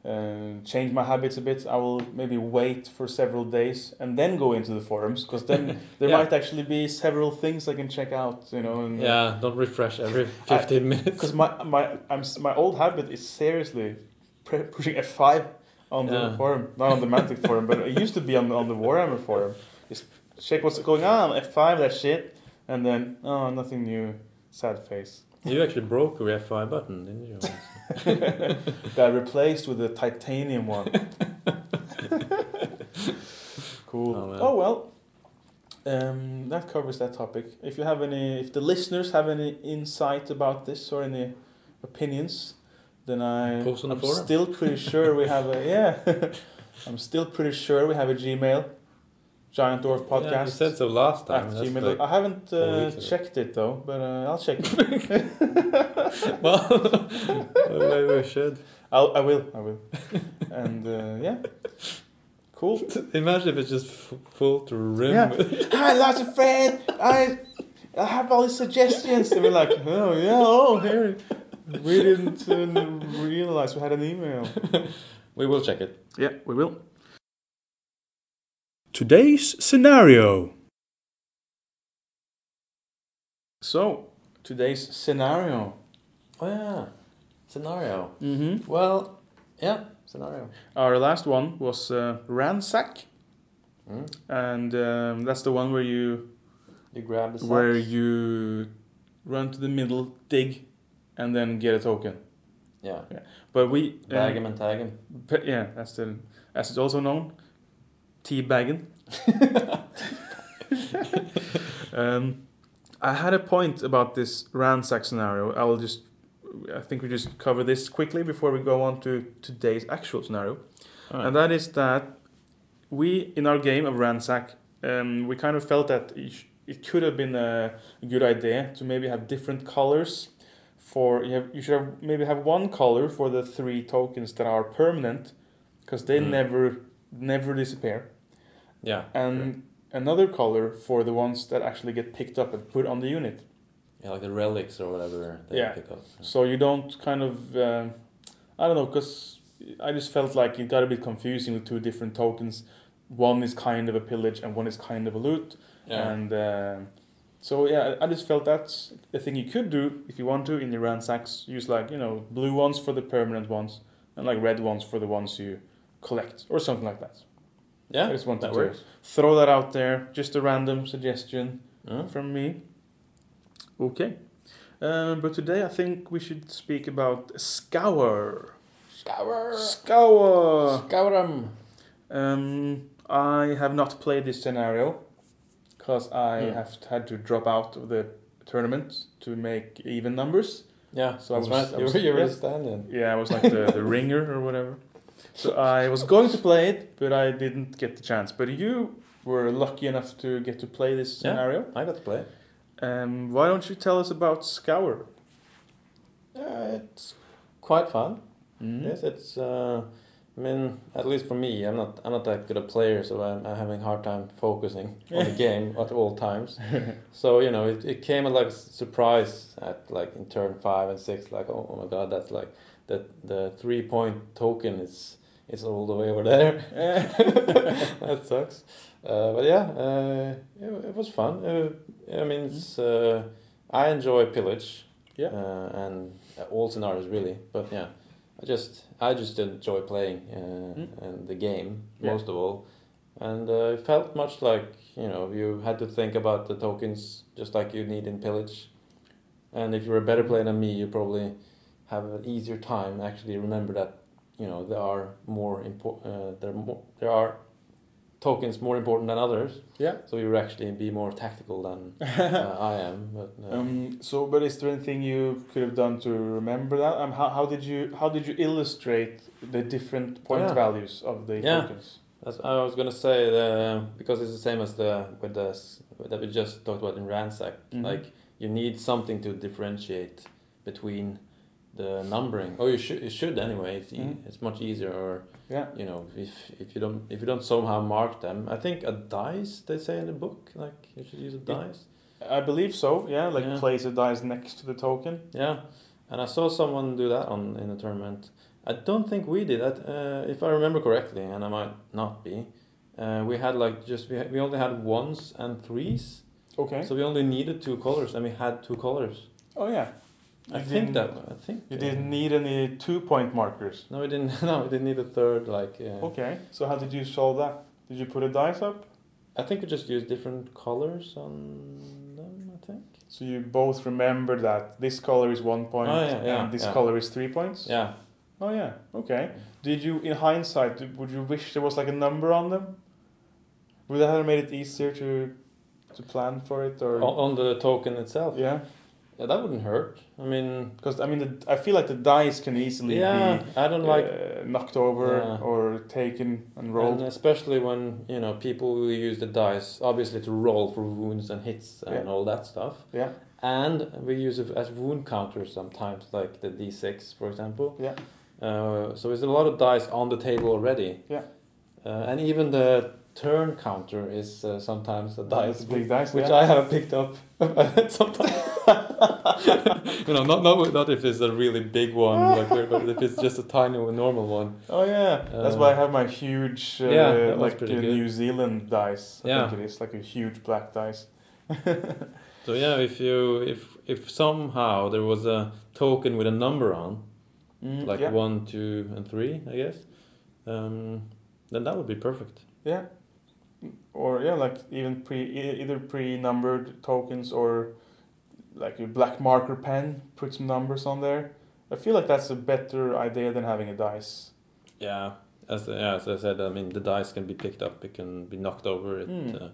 uh, change my habits a bit. I will maybe wait for several days and then go into the forums because then there Yeah. might actually be several things I can check out. You know, and Yeah, don't refresh every fifteen minutes. because my my I'm my old habit is seriously pre- pushing F five on the forum, not on the Mantic forum, but it used to be on on the Warhammer forum. Just check what's going on F five that shit, and then oh nothing new, sad face. You actually broke the F5 button, didn't you? Got replaced with a titanium one. cool. Oh. Oh, well. Um, that covers that topic. If you have any, if the listeners have any insight about this or any opinions, then I Post on the I'm forum. still pretty sure we have a yeah. I'm still pretty sure we have a Gmail, Giant Dwarf podcast. Yeah, you said so last time. Like- I haven't uh, checked it though, but uh, I'll check it. well, maybe we should. I'll, I will. I will. and uh, yeah, cool. Imagine if it's just f- full to rim. Yeah. Hi, lots of friend. I I have all these suggestions. And we're like, oh yeah, oh here. We didn't uh, realize we had an email. we will check it. Yeah, we will. Today's scenario. So today's scenario. Oh yeah, scenario. Mm-hmm. Well, yeah, scenario. Our last one was uh, ransack, Mm. and um, that's the one where you You grab the sacks. where you run to the middle, dig, and then get a token. Yeah, yeah. But we uh, bag him and tag him. Yeah, that's the as it's also known, teabagging. um, I had a point about this ransack scenario. I will just, I think we just cover this quickly before we go on to today's actual scenario, Alright. and that is that we in our game of ransack, um, we kind of felt that it, it could have been a good idea to maybe have different colors. For you have you should have maybe have one color for the three tokens that are permanent, because they Mm. never never disappear, Yeah, and another color for the ones that actually get picked up and put on the unit. yeah, like the relics or whatever they Yeah. pick up. So you don't kind of um I don't know, because I just felt like it got a bit confusing with two different tokens. One is kind of a pillage and one is kind of a loot. Yeah, And um so yeah, I I just felt that's a thing you could do if you want to in your ransacks. Use like you know blue ones for the permanent ones and like red ones for the ones you collect or something like that. Yeah, I just wanted that to works. throw that out there. Just a random suggestion Mm. from me. Okay, um, but today I think we should speak about scour. Scour, Scour. scour 'em. Um, I have not played this scenario because I Hmm. have had to drop out of the tournament to make even numbers. Yeah, So I was- right. I You was- were, you were yeah. the stand-in. Yeah, I was like the, the ringer or whatever. So I was going to play it, but I didn't get the chance. But you were lucky enough to get to play this scenario. Yeah. I got to play. Um, why don't you tell us about Scour? Yeah, it's quite fun. Mm. Yes, it's. Uh, I mean, at least for me, I'm not. I'm not that good a player, so I'm, I'm having a hard time focusing on the game at all times. So you know, it, it came as like a surprise at like in turn five and six. Like, oh, oh my god, that's like the the three point token is is all the way over there. that sucks. Uh, but yeah, uh, it, it was fun. Uh, I mean, it's. Uh, I enjoy pillage. Yeah. Uh, and all scenarios really, but yeah, I just I just enjoy playing uh, Mm. and the game Yeah. most of all, and uh, it felt much like you know you had to think about the tokens just like you need in pillage, and if you're a better player than me, you probably have an easier time actually remember that you know there are more important uh, there are more there are tokens more important than others. Yeah. So you're actually be more tactical than uh, I am. But uh, Um, so, but is there anything you could have done to remember that? Um, how, how did you how did you illustrate the different point Yeah. values of the Yeah. tokens? That's, I was gonna say the because it's the same as the with the that we just talked about in ransack. Mhm. Like you need something to differentiate between the numbering. Oh, you should you should anyway. It's, e- Mhm. it's much easier. Or Yeah. you know if if you don't if you don't somehow mark them. I think a dice they say in the book like you should use a dice. I believe so. Yeah, like Yeah. place a dice next to the token. Yeah, and I saw someone do that on in a tournament. I don't think we did that, uh, if I remember correctly, and I might not be. Uh, we had like just we we only had ones and threes, Okay. so we only needed two colors, and we had two colors. oh yeah. I think that I think You uh, didn't need any two point markers. No, we didn't. No, we didn't need a third. Like uh, Okay. So how did you solve that? Did you put a dice up? I think we just used different colors on them. I think. So you both remember that this color is one point Oh, yeah, yeah, and this yeah. color is three points? Yeah. Oh yeah. Okay. Did you, in hindsight, would you wish there was like a number on them? Would that have made it easier to to plan for it or? On the token itself. Yeah. Yeah, that wouldn't hurt. I mean. Because I mean, the, I feel like the dice can easily Yeah, be I don't like uh, knocked over Yeah. or taken and rolled. And especially when you know people will use the dice, obviously to roll for wounds and hits and Yeah. all that stuff. Yeah. And we use it as wound counters sometimes, like the d6, for example. Yeah. Uh, so there's a lot of dice on the table already. Yeah. Uh, and even the turn counter is uh, sometimes a dice, big dice, which yeah. I have picked up sometimes. you know, not, not not if it's a really big one, like, but if it's just a tiny normal one. Oh yeah, that's Uh, why I have my huge, uh, yeah, like uh. New Zealand dice. I Yeah. think it is like a huge black dice. So yeah, if you if if somehow there was a token with a number on, Mm, like yeah. one, two, and three, I guess, um, then that would be perfect. Yeah. Or yeah, like even pre either pre-numbered tokens or like a black marker pen, put some numbers on there. I feel like that's a better idea than having a dice. Yeah, as yeah, as I said, I mean the dice can be picked up, it can be knocked over. It, Hmm. uh,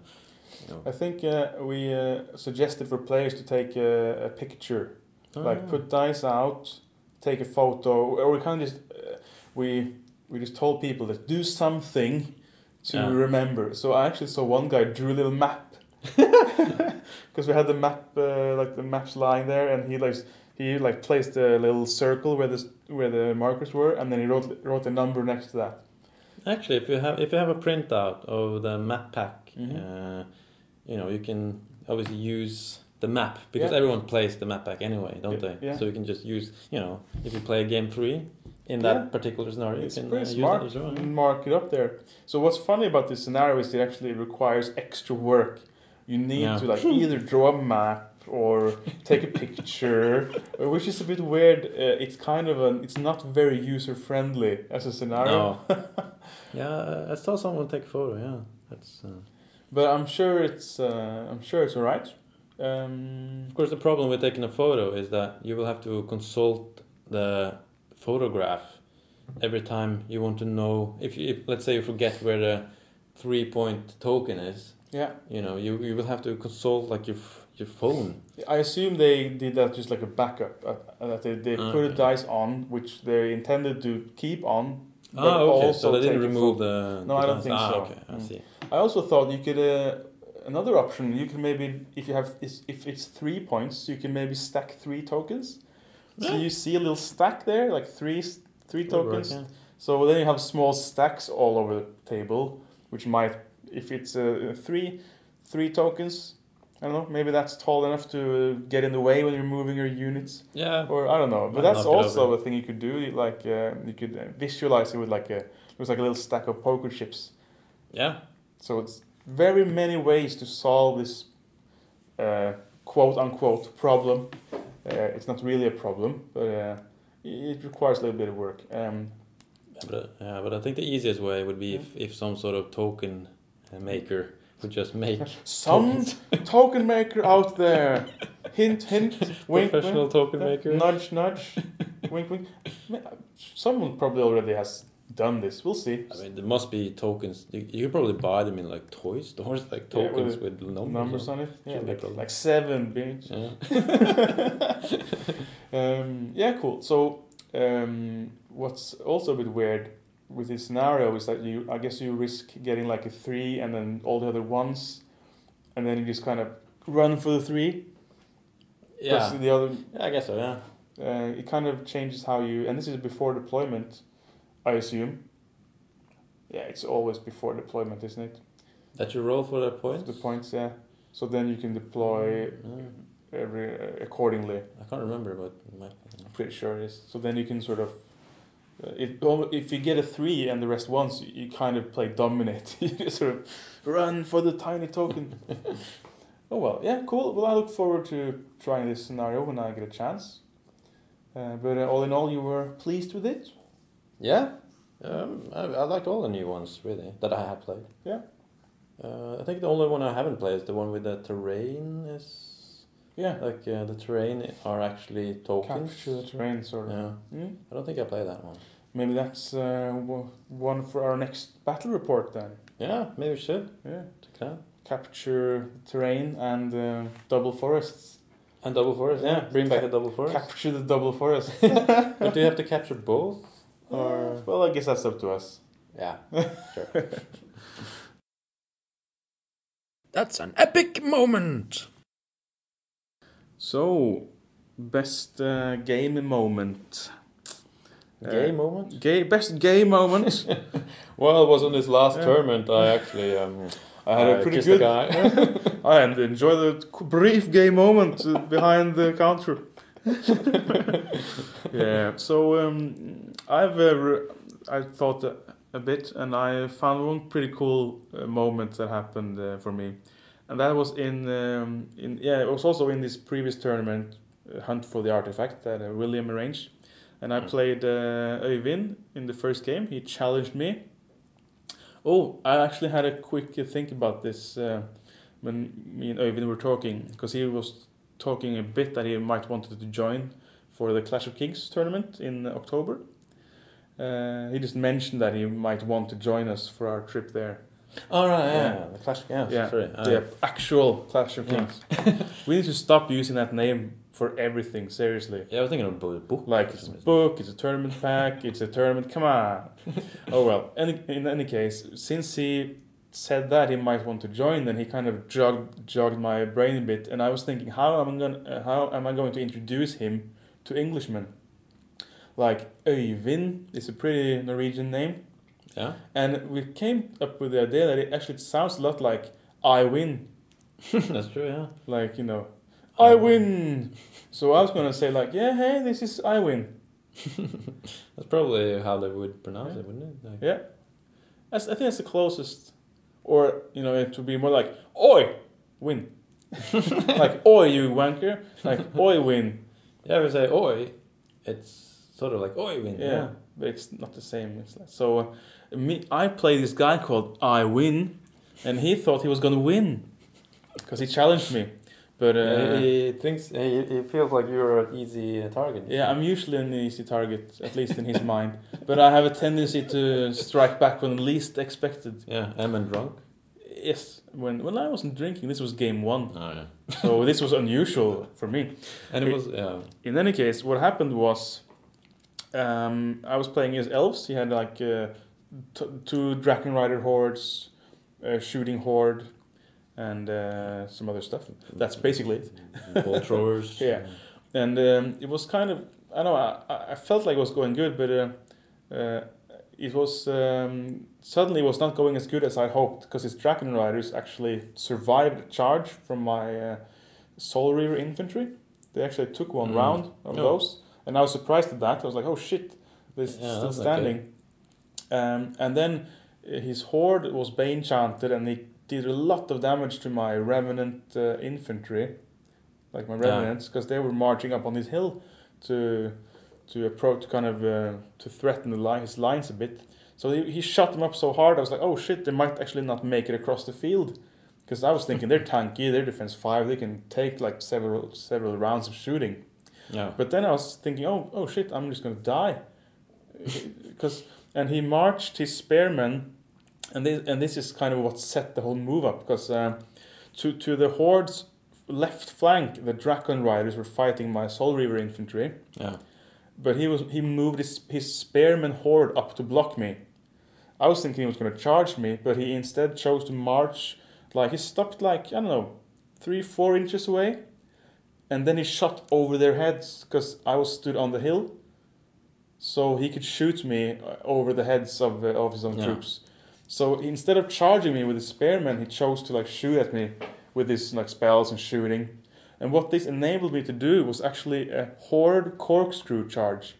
you know. I think uh, we uh, suggested for players to take a, a picture, like Ah. put dice out, take a photo, or we kind of just uh, we we just told people to do something to Yeah. remember. So I actually saw one guy drew a little map because we had the map uh, like the maps lying there, and he like he like placed a little circle where the where the markers were, and then he wrote wrote a number next to that. Actually, if you have if you have a printout of the map pack, Mhm. uh, you know you can obviously use the map because Yeah. everyone plays the map pack anyway, don't Yeah, they? yeah. So you can just use you know if you play a game three in that Yeah. particular scenario, It's you can pretty uh, smart. use that as well. Mark it up there. So what's funny about this scenario is it actually requires extra work. You need Yeah. to like either draw a map or take a picture, uh, which is a bit weird. Uh, it's kind of an it's not very user friendly as a scenario. No. yeah, I saw someone take a photo. Yeah, that's. Uh, But I'm sure it's uh, I'm sure it's alright. Um, Of course, the problem with taking a photo is that you will have to consult the photograph every time you want to know if, you, if let's say you forget where the three point token is. yeah, You know, you, you will have to consult like your your phone. I assume they did that just like a backup. Uh, that they, they put a dice on, which they intended to keep on. but Ah, okay. also So they didn't remove the. No, the I don't dice. think ah, so. Okay, I Mm. see. I also thought you could uh, another option. You can maybe if you have if it's three points, you can maybe stack three tokens. So Yeah. you see a little stack there, like three three Would work, tokens. yeah. So then you have small stacks all over the table, which might if it's uh, three three tokens. I don't know. Maybe that's tall enough to uh, get in the way when you're moving your units, Yeah. or I don't know. But Might that's also a thing you could do. Like uh, you could uh, visualize it with like a it was like a little stack of poker chips. Yeah. So it's very many ways to solve this uh, quote unquote problem. Uh, it's not really a problem, but uh, it requires a little bit of work. Um, But, uh, yeah, but I think the easiest way would be if, if some sort of token uh, maker would just make some token maker out there, hint, hint, wink, professional wink, token maker. nudge, nudge, wink, wink. Someone probably already has done this. We'll see. I mean, there must be tokens. You, you could probably buy them in like toy stores, like Yeah, with tokens with, numbers. numbers on. on it. Yeah, like, like seven, bitch. Yeah. um, yeah, cool. So, um, what's also a bit weird with this scenario is that you, I guess, you risk getting like a three and then all the other ones, and then you just kind of run for the three. Yeah. The other, yeah, I guess so. Yeah. uh, it kind of changes how you, and this is before deployment, I assume. Yeah, it's always before deployment, isn't it? That you roll for the points. The points, yeah. So then you can deploy Yeah. every uh, accordingly. I can't remember, but I'm. Pretty sure it is. So then you can sort of, uh, it, if you get a three and the rest ones, you, you kind of play dominate. you just sort of run for the tiny token. oh well, yeah, cool. Well, I look forward to trying this scenario when I get a chance. Uh, but uh, all in all, you were pleased with it. Yeah. Um, I, I liked all the new ones really that I have played. Yeah. Uh, I think the only one I haven't played is the one with the terrain. Is Yeah, like uh, the terrain are actually tokens. capture the terrain, sort of. Yeah. Mm? I don't think I played that one. Maybe that's uh, one for our next battle report then. Yeah, maybe we should Yeah, it capture terrain and uh, double forests. And double forest. Yeah, bring back the double forest. Capture the double forest. but do you have to capture both? Or well, I guess that's up to us. Yeah. Sure. That's an epic moment. So, best uh, game moment. Gay Uh, moment. Gay best gay moment. Well, it was on this last Yeah. tournament. I actually um, I had a pretty good. a guy. I had enjoyed the brief gay moment uh, behind the counter. yeah. So um, I've uh, I thought a, a bit, and I found one pretty cool uh, moment that happened uh, for me, and that was in um, in yeah it was also in this previous tournament, uh, Hunt for the Artifact that uh, William arranged, and I Mm. played uh, Øyvind in the first game. He challenged me. Oh, I actually had a quick think about this uh, when me and Øyvind were talking, because he was talking a bit that he might wanted to join for the Clash of Kings tournament in October. Uh, he just mentioned that he might want to join us for our trip there. All right. Yeah. Yeah. The Clash. Yeah. Yeah. Sorry. Uh, the actual Clash of yeah. Kings. we need to stop using that name for everything, seriously. Yeah, I was thinking about a book. Like it's a book, it's a tournament pack, it's a tournament. Come on. oh well. Any, in any case, since he said that he might want to join, then he kind of jogged jogged my brain a bit, and I was thinking, how am I going uh, how am I going to introduce him to Englishmen? Like Øyvind is a pretty Norwegian name, Yeah. and we came up with the idea that it actually sounds a lot like I win, That's true. Yeah. like you know, I win. So I was gonna say like, yeah, hey, this is I win. That's probably how they would pronounce Yeah. it, wouldn't it? Like, Yeah. That's, I think that's the closest. Or, you know, it would be more like, Oi! Win. like, Oi, you wanker. Like, Oi, win. Yeah, we say oi. It's sort of like oi win. Yeah. But it's not the same. It's like, so, uh, me, I play this guy called I Win, and he thought he was going to win. Because he challenged me. But, uh, he thinks he, he feels like you're an easy uh, target. yeah, I'm usually an easy target, at least in his mind. But I have a tendency to strike back when least expected. Yeah, I'm and drunk. Yes, when when I wasn't drinking, this was game one. Oh yeah. so this was unusual for me. And it It- was yeah. In any case, what happened was, um, I was playing as elves. He had like uh, t- two Drakon Rider hordes, a shooting horde, and uh, some other stuff. That's basically it. ball throwers. Yeah. And um, it was kind of I don't know I, I- I felt like it was going good, but uh, uh, it was um, suddenly it was not going as good as I hoped because his Drakon Riders actually survived a charge from my uh, Soul Reaver infantry. They actually took one Mm. round of Oh. those, and I was surprised at that. I was like, oh shit, they're Yeah, still standing. Um, and then uh, his horde was Bane chanted, and he did a lot of damage to my Revenant uh, infantry, like my Yeah. Revenants, because they were marching up on this hill to to approach, kind of uh, to threaten the line, his lines a bit. So he, he shot them up so hard. I was like, oh shit, they might actually not make it across the field, because I was thinking they're tanky, they're defense five, they can take like several several rounds of shooting. Yeah. But then I was thinking, oh, oh shit, I'm just gonna die, because and he marched his spearmen, and this and this is kind of what set the whole move up because uh, to to the horde's left flank, the Dragon Riders were fighting my Soul Reaver infantry, Yeah. but he was he moved his his spearman horde up to block me. I was thinking he was going to charge me, but he instead chose to march like he stopped like I don't know three four inches away, and then he shot over their heads because I was stood on the hill, so he could shoot me uh, over the heads of uh, of his own Yeah. troops. So instead of charging me with his spearman, he chose to like shoot at me with his like spells and shooting. And what this enabled me to do was actually a horde corkscrew charge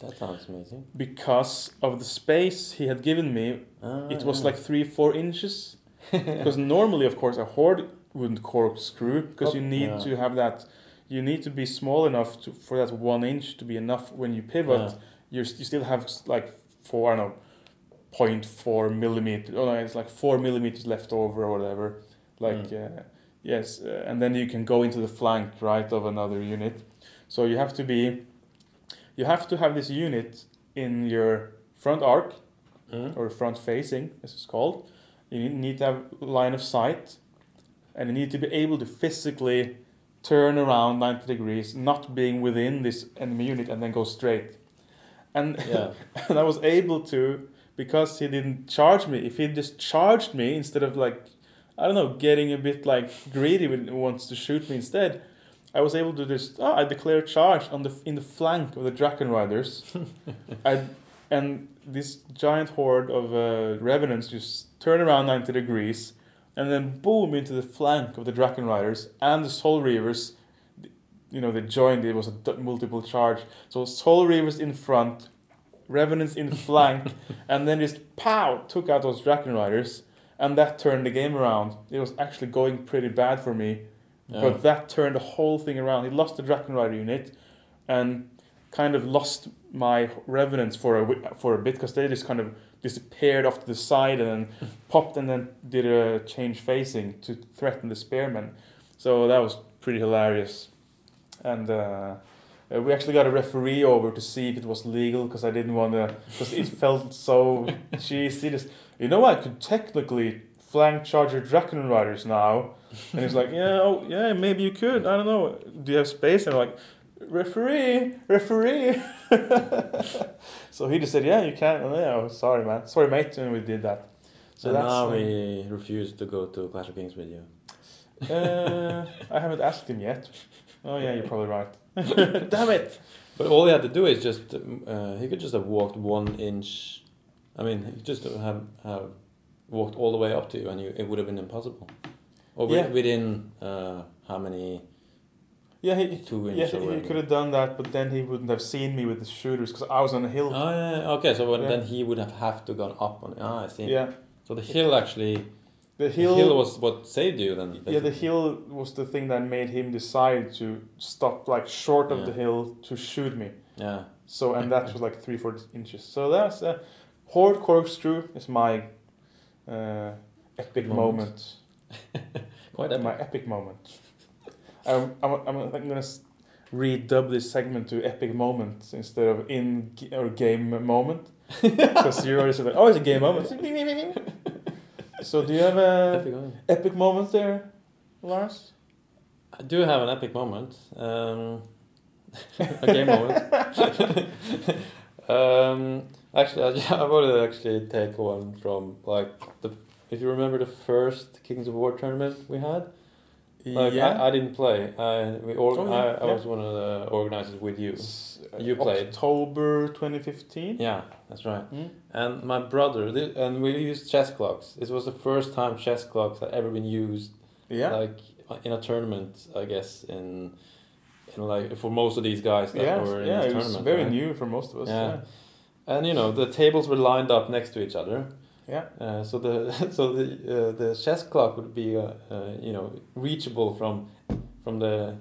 That sounds amazing. because of the space he had given me. Ah, It was yeah. like three, four inches. because normally, of course, a horde wouldn't corkscrew because you Oh, need yeah. to have that. You need to be small enough to, for that one inch to be enough when you pivot. Yeah. You're, you still have like four, I don't know, 0.4 millimeter. Oh no, it's like four millimeters left over or whatever. Like Mm. uh, yes, uh, and then you can go into the flank right of another unit. So you have to be, you have to have this unit in your front arc Mm. or front facing, as it's called. You need to have line of sight, and you need to be able to physically turn around 90 degrees, not being within this enemy unit, and then go straight. And Yeah. and I was able to because he didn't charge me. If he just charged me instead of like, I don't know, getting a bit like greedy when he wants to shoot me instead, I was able to just oh, I declare charge on the in the flank of the Drakon Riders, I and this giant horde of uh, revenants just turn around ninety degrees, and then boom into the flank of the Drakon Riders and the Soul Reavers. You know they joined. It was a multiple charge. So Soul Reavers in front, Revenants in flank, and then just pow took out those Drakon Riders, and that turned the game around. It was actually going pretty bad for me, Yeah. but that turned the whole thing around. He lost the Drakon Rider unit, and kind of lost my Revenants for a for a bit because they just kind of disappeared off to the side and then popped and then did a change facing to threaten the spearmen. So that was pretty hilarious, and. Uh, uh, we actually got a referee over to see if it was legal because I didn't want to because it felt so cheesy. Just you know I could technically flank charge your Drakon Riders now, and he's like, yeah, oh, yeah, maybe you could. I don't know. Do you have space? And I'm like, referee, referee. so he just said, yeah, you can. And yeah, oh, sorry, man. Sorry, mate. And we did that. So and that's. now uh, we refuse to go to Clash of Kings with you. uh, I haven't asked him yet. Oh yeah, you're probably right. Damn it. But all he had to do is just um, uh, he could just have walked one inch. I mean, he just have have walked all the way up to you, and you, it would have been impossible. Or Yeah. within uh, how many Yeah, he, two yeah, he, he could have done that, but then he wouldn't have seen me with the shooters because I was on a hill. Oh yeah, okay. So Yeah. then he would have have to gone up on. it. Ah, I see. yeah, So the hill actually, the hill, the hill. was what saved you then. yeah, the hill was the thing that made him decide to stop like short of Yeah. the hill to shoot me. Yeah. So and that was like three four inches. So that's a horde corkscrew is my uh, epic Moment. moment. Quite epic. my epic moment. I'm, I'm, I'm, I'm gonna redub this segment to epic moment instead of in g- or game moment because you already said like, oh it's a game moment. so do you have a Epic moment. epic moment there, Lars? I do have an epic moment. Um, a game moment. um, actually, I, I want to actually take one from like the. If you remember the first Kings of War tournament we had, like I, I didn't play. I we or, Oh, yeah, I, I yeah. was one of the organizers with you. S- You played. October 2015. Yeah, that's right. Mm. And my brother, thi- and we used chess clocks. It was the first time chess clocks had ever been used Yeah. like in a tournament, I guess in in like for most of these guys that yeah, were in yeah, this it was very right? new for most of us. Yeah. Yeah, And you know the tables were lined up next to each other. Yeah. Uh, so the so the uh, the chess clock would be uh, uh, you know reachable from from the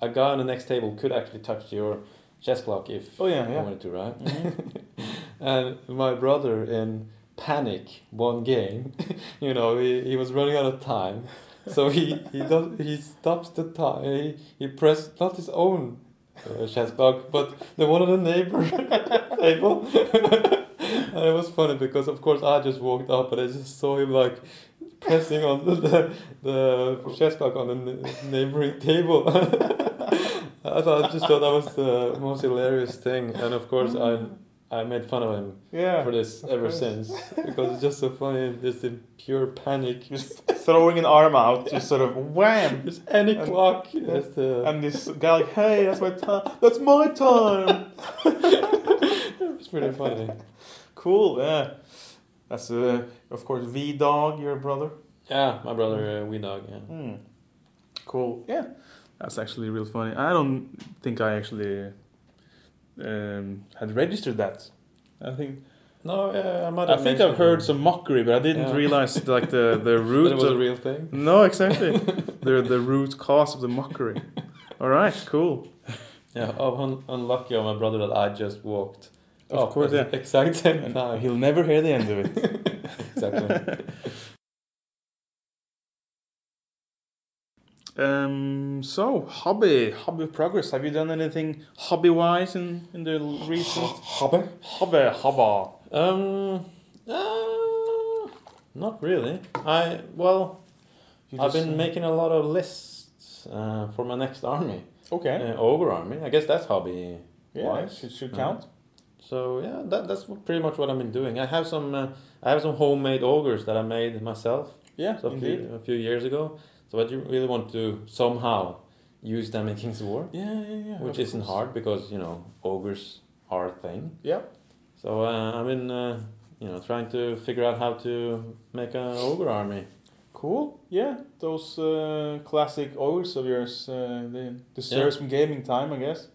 a guy on the next table could actually touch your chess clock if Oh yeah, yeah. wanted to, right? Mhm. and my brother in panic one game you know he, he was running out of time so he he does he stops the time he, he pressed not his own uh, chess clock but the one on the neighbor table And it was funny because, of course, I just walked up and I just saw him like pressing on the the, the chess clock on the n- neighboring table. I thought I just thought that was the most hilarious thing, and of course, I I made fun of him Yeah. for this ever course. since because it's just so funny. Just in pure panic, Just throwing an arm out, just sort of wham. just any And- clock. Uh, And this guy like, hey, that's my time. That's my time. it's pretty funny. Cool. Yeah. That's uh, of course V Dog, your brother. Yeah, my brother, uh, we dog. Yeah. Hmm. Cool. Yeah. That's actually real funny. I don't think I actually um, had registered that. I think No, yeah, I might I think I've heard some mockery, but I didn't Yeah. realize like the the That root it was a real thing. no exactly the the root cause of the mockery. All right, cool. Yeah, oh, un- unlucky of my brother that I just walked. Of up course, at the Exact same time. He'll never hear the end of it. exactly. Um. So hobby, hobby progress. Have you done anything hobby wise in in the recent Hobby? hobby hobby? Um, uh, not really. I well, You I've just- been making a lot of lists uh, for my next army, okay. uh, ogre army. I guess that's hobby. yeah, wise. should should Uh, count. So yeah, that that's pretty much what I've been doing. I have some uh, I have some homemade ogres that I made myself. Yeah, So a few, a few years ago. So I do really want to somehow use them in King's War, Yeah, yeah, yeah. which isn't course. hard because you know ogres are a thing. Yeah. So uh, I've been uh, you know trying to figure out how to make an ogre army. Cool. Yeah, those uh, classic ogres of yours, uh, they deserve some gaming time, I guess.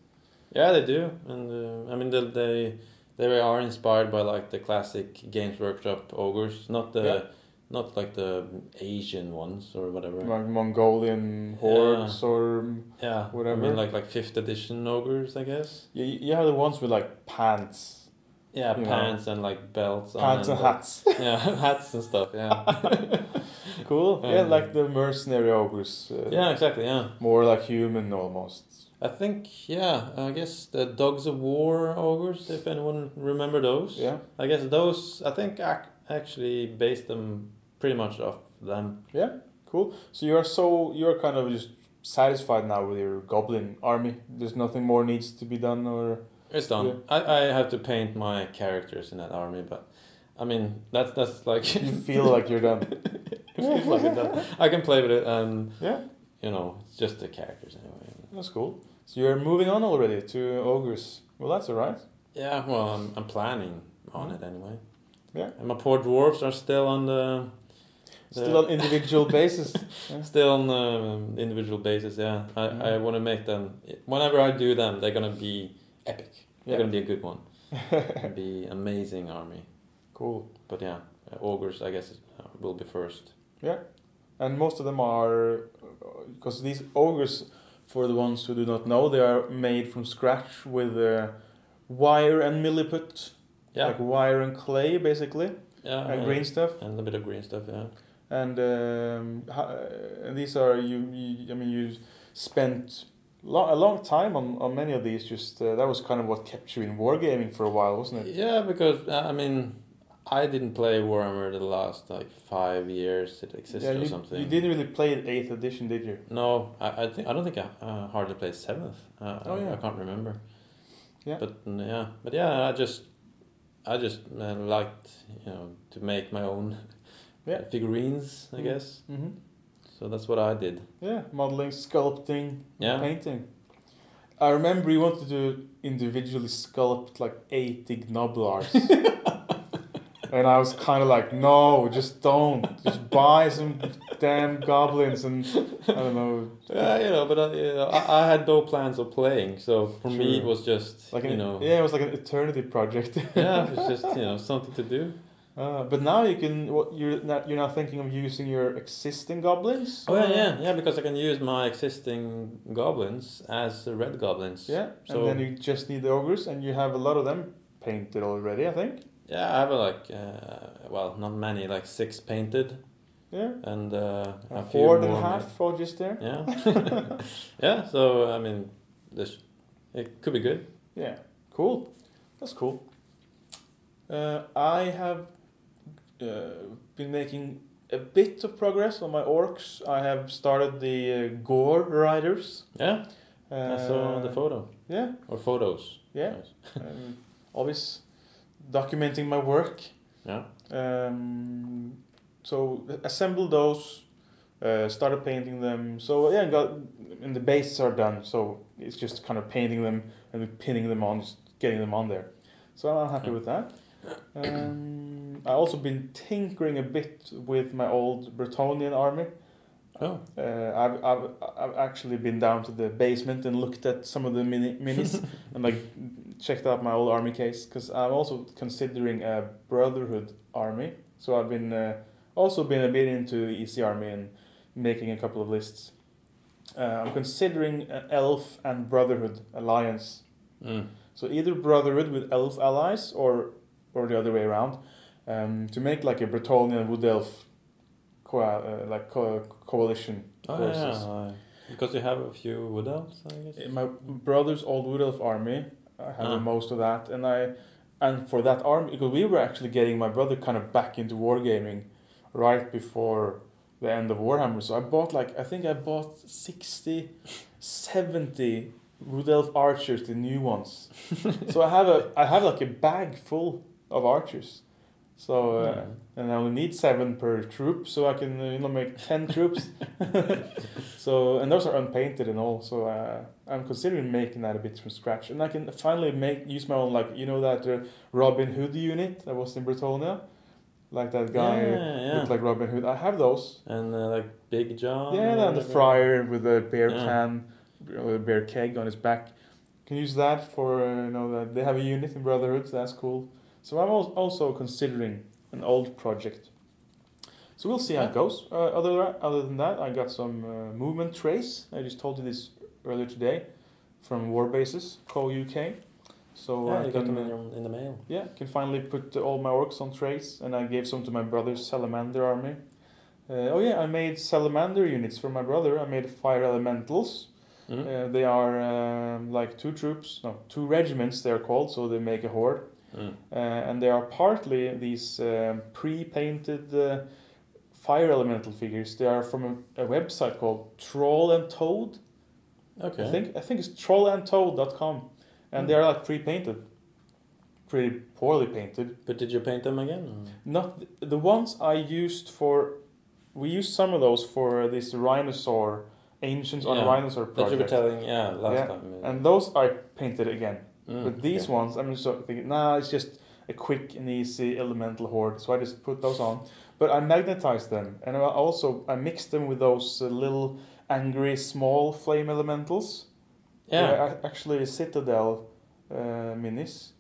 Yeah, they do, and uh, I mean they, they they are inspired by like the classic Games Workshop ogres, not the Yeah. not like the Asian ones or whatever. Like Mongolian hordes or Yeah, whatever. I mean like like fifth edition ogres, I guess. you, you have the ones with like pants, Yeah, You know. pants and like belts. on pants and uh, hats. Yeah, hats and stuff. Yeah. cool. yeah, Um, like the mercenary ogres. Uh, yeah, exactly. Yeah, More like human almost. I think yeah. I guess the Dogs of War ogres, if anyone remember those. Yeah. I guess those. I think I actually based them pretty much off them. Yeah. Cool. So you're so you're kind of just satisfied now with your goblin army. There's nothing more needs to be done, or It's done. Yeah. I, I have to paint my characters in that army, but I mean that's that's like you feel like you're done. feels like it's done. I can play with it, and Yeah. you know it's just the characters anyway. That's cool. So you're moving on already to ogres. Well, that's alright. Yeah, well, I'm, I'm planning on it anyway. Yeah. And my poor dwarves are still on the. the- Still on individual basis. Still on um, individual basis, yeah. I, Mhm. I want to make them. Whenever I do them, they're gonna be epic. They're Yeah. gonna be a good one. It'll be amazing army. Cool. But yeah, uh, ogres, I guess, uh, will be first. Yeah, And most of them are because these ogres, for the ones who do not know, they are made from scratch with uh, wire and milliput, Yeah, like wire and clay, basically, yeah, and green stuff. and a bit of green stuff. Yeah. And um, ho- uh, and these are you, you. I mean, you spent lo- a long time on, on many of these. Just uh, that was kind of what kept you in wargaming for a while, wasn't it? Yeah, because uh, I mean, I didn't play Warhammer the last like five years it existed yeah, or something. you didn't really play eighth edition, did you? No, I, I think I don't think I uh, hardly played seventh. Uh, Oh, I- yeah. I can't remember. Yeah. But mm, yeah, but yeah, I just I just uh, liked you know to make my own Yeah. figurines, I Mm. guess. Mm-hmm. So that's what I did. Yeah, modeling, sculpting, Yeah. painting. I remember you wanted to individually sculpt like 80 gnoblars. and I was kind of like, no, just don't. Just buy some damn goblins and I don't know. Yeah, you know, but I, you know, I, I had no plans of playing, so for me it was just Like an, you know, yeah, it was like an eternity project. yeah, it was just you know something to do. Uh, but now you can. What you're not, you're now thinking of using your existing goblins? Oh yeah, yeah, yeah, because I can use my existing goblins as red goblins. Yeah, So- and then you just need the ogres, and you have a lot of them painted already. I think. Yeah, I have like uh, well, not many, like six painted, Yeah. and uh, A horde and a half all just there. Yeah, yeah. So I mean, this it could be good. Yeah, cool. That's cool. Uh, I have been making a bit of progress on my orcs. I have started the uh, Gore Riders. Yeah, Uh, I saw the photo Yeah, or photos. yeah. Um, always documenting my work. Yeah. Um, so assembled those, uh, started painting them. So yeah, got and the bases are done. So it's just kind of painting them and pinning them on, just getting them on there. So I'm happy with that. Um, I also been tinkering a bit with my old Bretonnian army. Oh, Uh, I've, I've I've actually been down to the basement and looked at some of the mini minis and like checked out my old army case because I'm also considering a brotherhood army. So I've been uh, also been a bit into EC army and making a couple of lists. Uh, I'm considering an elf and brotherhood alliance. mm. So either brotherhood with elf allies or or the other way around, um, to make like a Bretonnian wood elf, co- uh, like co- coalition oh forces. yeah, because you have a few wood elves, I guess. In my brother's old wood elf army, I have Ah. most of that, and I, and for that army, because we were actually getting my brother kind of back into wargaming, right before the end of Warhammer. So I bought like I think I bought 60, 70 wood elf archers, the new ones. so I have a I have like a bag full of archers. So uh, and I only need seven per troop, so I can uh, you know make ten troops. so and those are unpainted and all. So uh, I'm considering making that a bit from scratch, and I can finally make use my own like you know that uh, Robin Hood unit that was in Bretonnia, like that guy Yeah, who yeah. looked like Robin Hood. I have those. and uh, like Big John. yeah, and the friar with the bear Yeah. can, with a bear keg on his back. Can use that for uh, you know that they have a unit in Brotherhood. So that's cool. So I'm also considering an old project. So we'll see how it goes. Uh, other other than that, I got some uh, movement trace. I just told you this earlier today, from Warbases Co UK. So Yeah, I you got them in, your, in the mail. yeah, can finally put all my orcs on trace, and I gave some to my brother's salamander army. Uh, oh yeah, I made salamander units for my brother. I made fire elementals. Mm. Uh, they are um, like two troops, no, two regiments. They are called, so they make a horde, Mm. uh, and they are partly these um, pre-painted uh, fire elemental figures. They are from a, a website called Troll and Toad. Okay. I think I think it's trollandtoad.com, and they are like pre-painted, pretty poorly painted. But did you paint them again? or- Not the, the ones I used for. We used some of those for this rhinosaur, ancients on Yeah, rhinosaur That you were telling, yeah, last Yeah, time. uh, and those I painted again. Mm, But these okay. ones, I'm just sort of thinking, nah, it's just a quick and easy elemental horde. So I just put those on. But I magnetized them, and I also I mixed them with those uh, little angry small flame elementals. Yeah. Actually Citadel uh, minis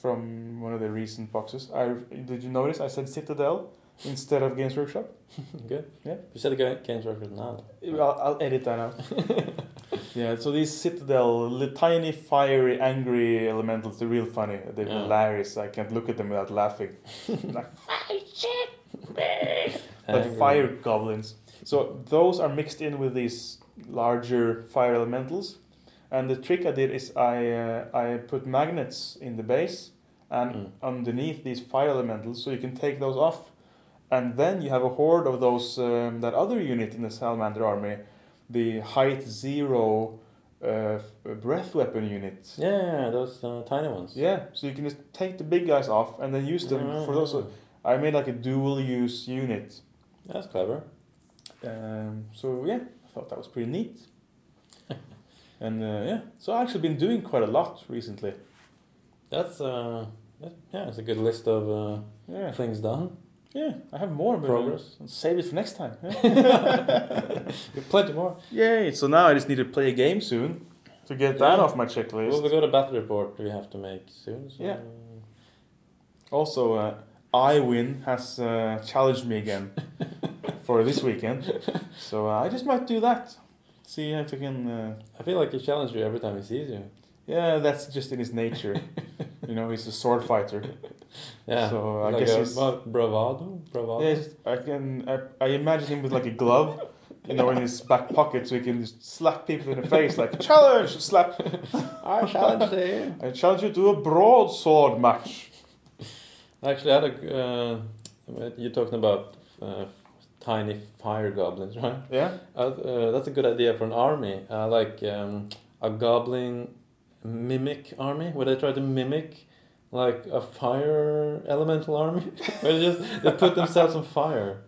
from one of the recent boxes. I did you notice I said Citadel instead of Games Workshop? Good. Yeah. You said games Workshop now. I'll, I'll edit that out. yeah, so these Citadel, li- tiny, fiery, angry elementals, they're real funny. They're Yeah. hilarious. I can't look at them without laughing. like, shit! like fire goblins. So those are mixed in with these larger fire elementals. And the trick I did is I uh, I put magnets in the base and Mm. underneath these fire elementals, so you can take those off, and then you have a horde of those um, that other unit in the salamander army, the height zero uh, breath weapon units. Yeah, those uh, tiny ones. Yeah, so you can just take the big guys off and then use them for those. So I made like a dual use unit. That's clever. Um, so yeah, I thought that was pretty neat. and uh, yeah, so I've actually been doing quite a lot recently. That's uh, that, yeah, it's a good list of uh, Yeah, things done. Yeah, I have more but Progress. I'll save it for next time. yeah. Plenty more. Yay! So now I just need to play a game soon to get that Yeah. off my checklist. Well, we got a battle report we have to make soon. So Yeah. Also, uh, iWin has uh, challenged me again for this weekend, so uh, I just might do that. See if I can. Uh, I feel like he challenges you every time he sees you. Yeah, that's just in his nature. you know, he's a sword fighter. Yeah. So I like guess a, he's- bravado. Bravado. Yeah, I can. I, I imagine him with like a glove, you know, in his back pocket, so he can just slap people in the face, like challenge, slap. I challenge you. I challenge you to a broadsword match. Actually, I had a. Uh, you're talking about uh, tiny fire goblins, right? Yeah. Uh, uh, that's a good idea for an army. Uh, like um, a goblin mimic army, where they try to mimic like a fire elemental army, where they just they put themselves on fire.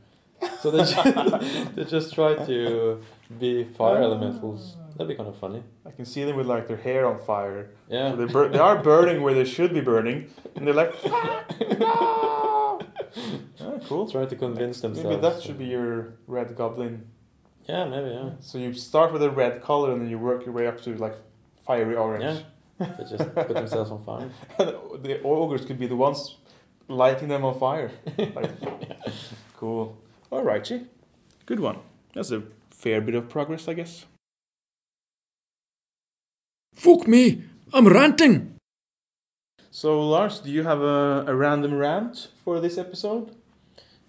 So they just, they just try to be fire elementals. That'd be kind of funny. I can see them with like their hair on fire. Yeah. So they, bur- they are burning where they should be burning, and they're like, no! Ah, cool. Try to convince themselves. Maybe that should be your red goblin. Yeah, maybe. Yeah. So you start with a red color and then you work your way up to like fiery orange. Yeah, They just put themselves on fire. the ogres could be the ones lighting them on fire. Like, cool. All right, Chi. Good one. That's a fair bit of progress, I guess. Fuck me! I'm ranting! So, Lars, do you have a, a random rant for this episode?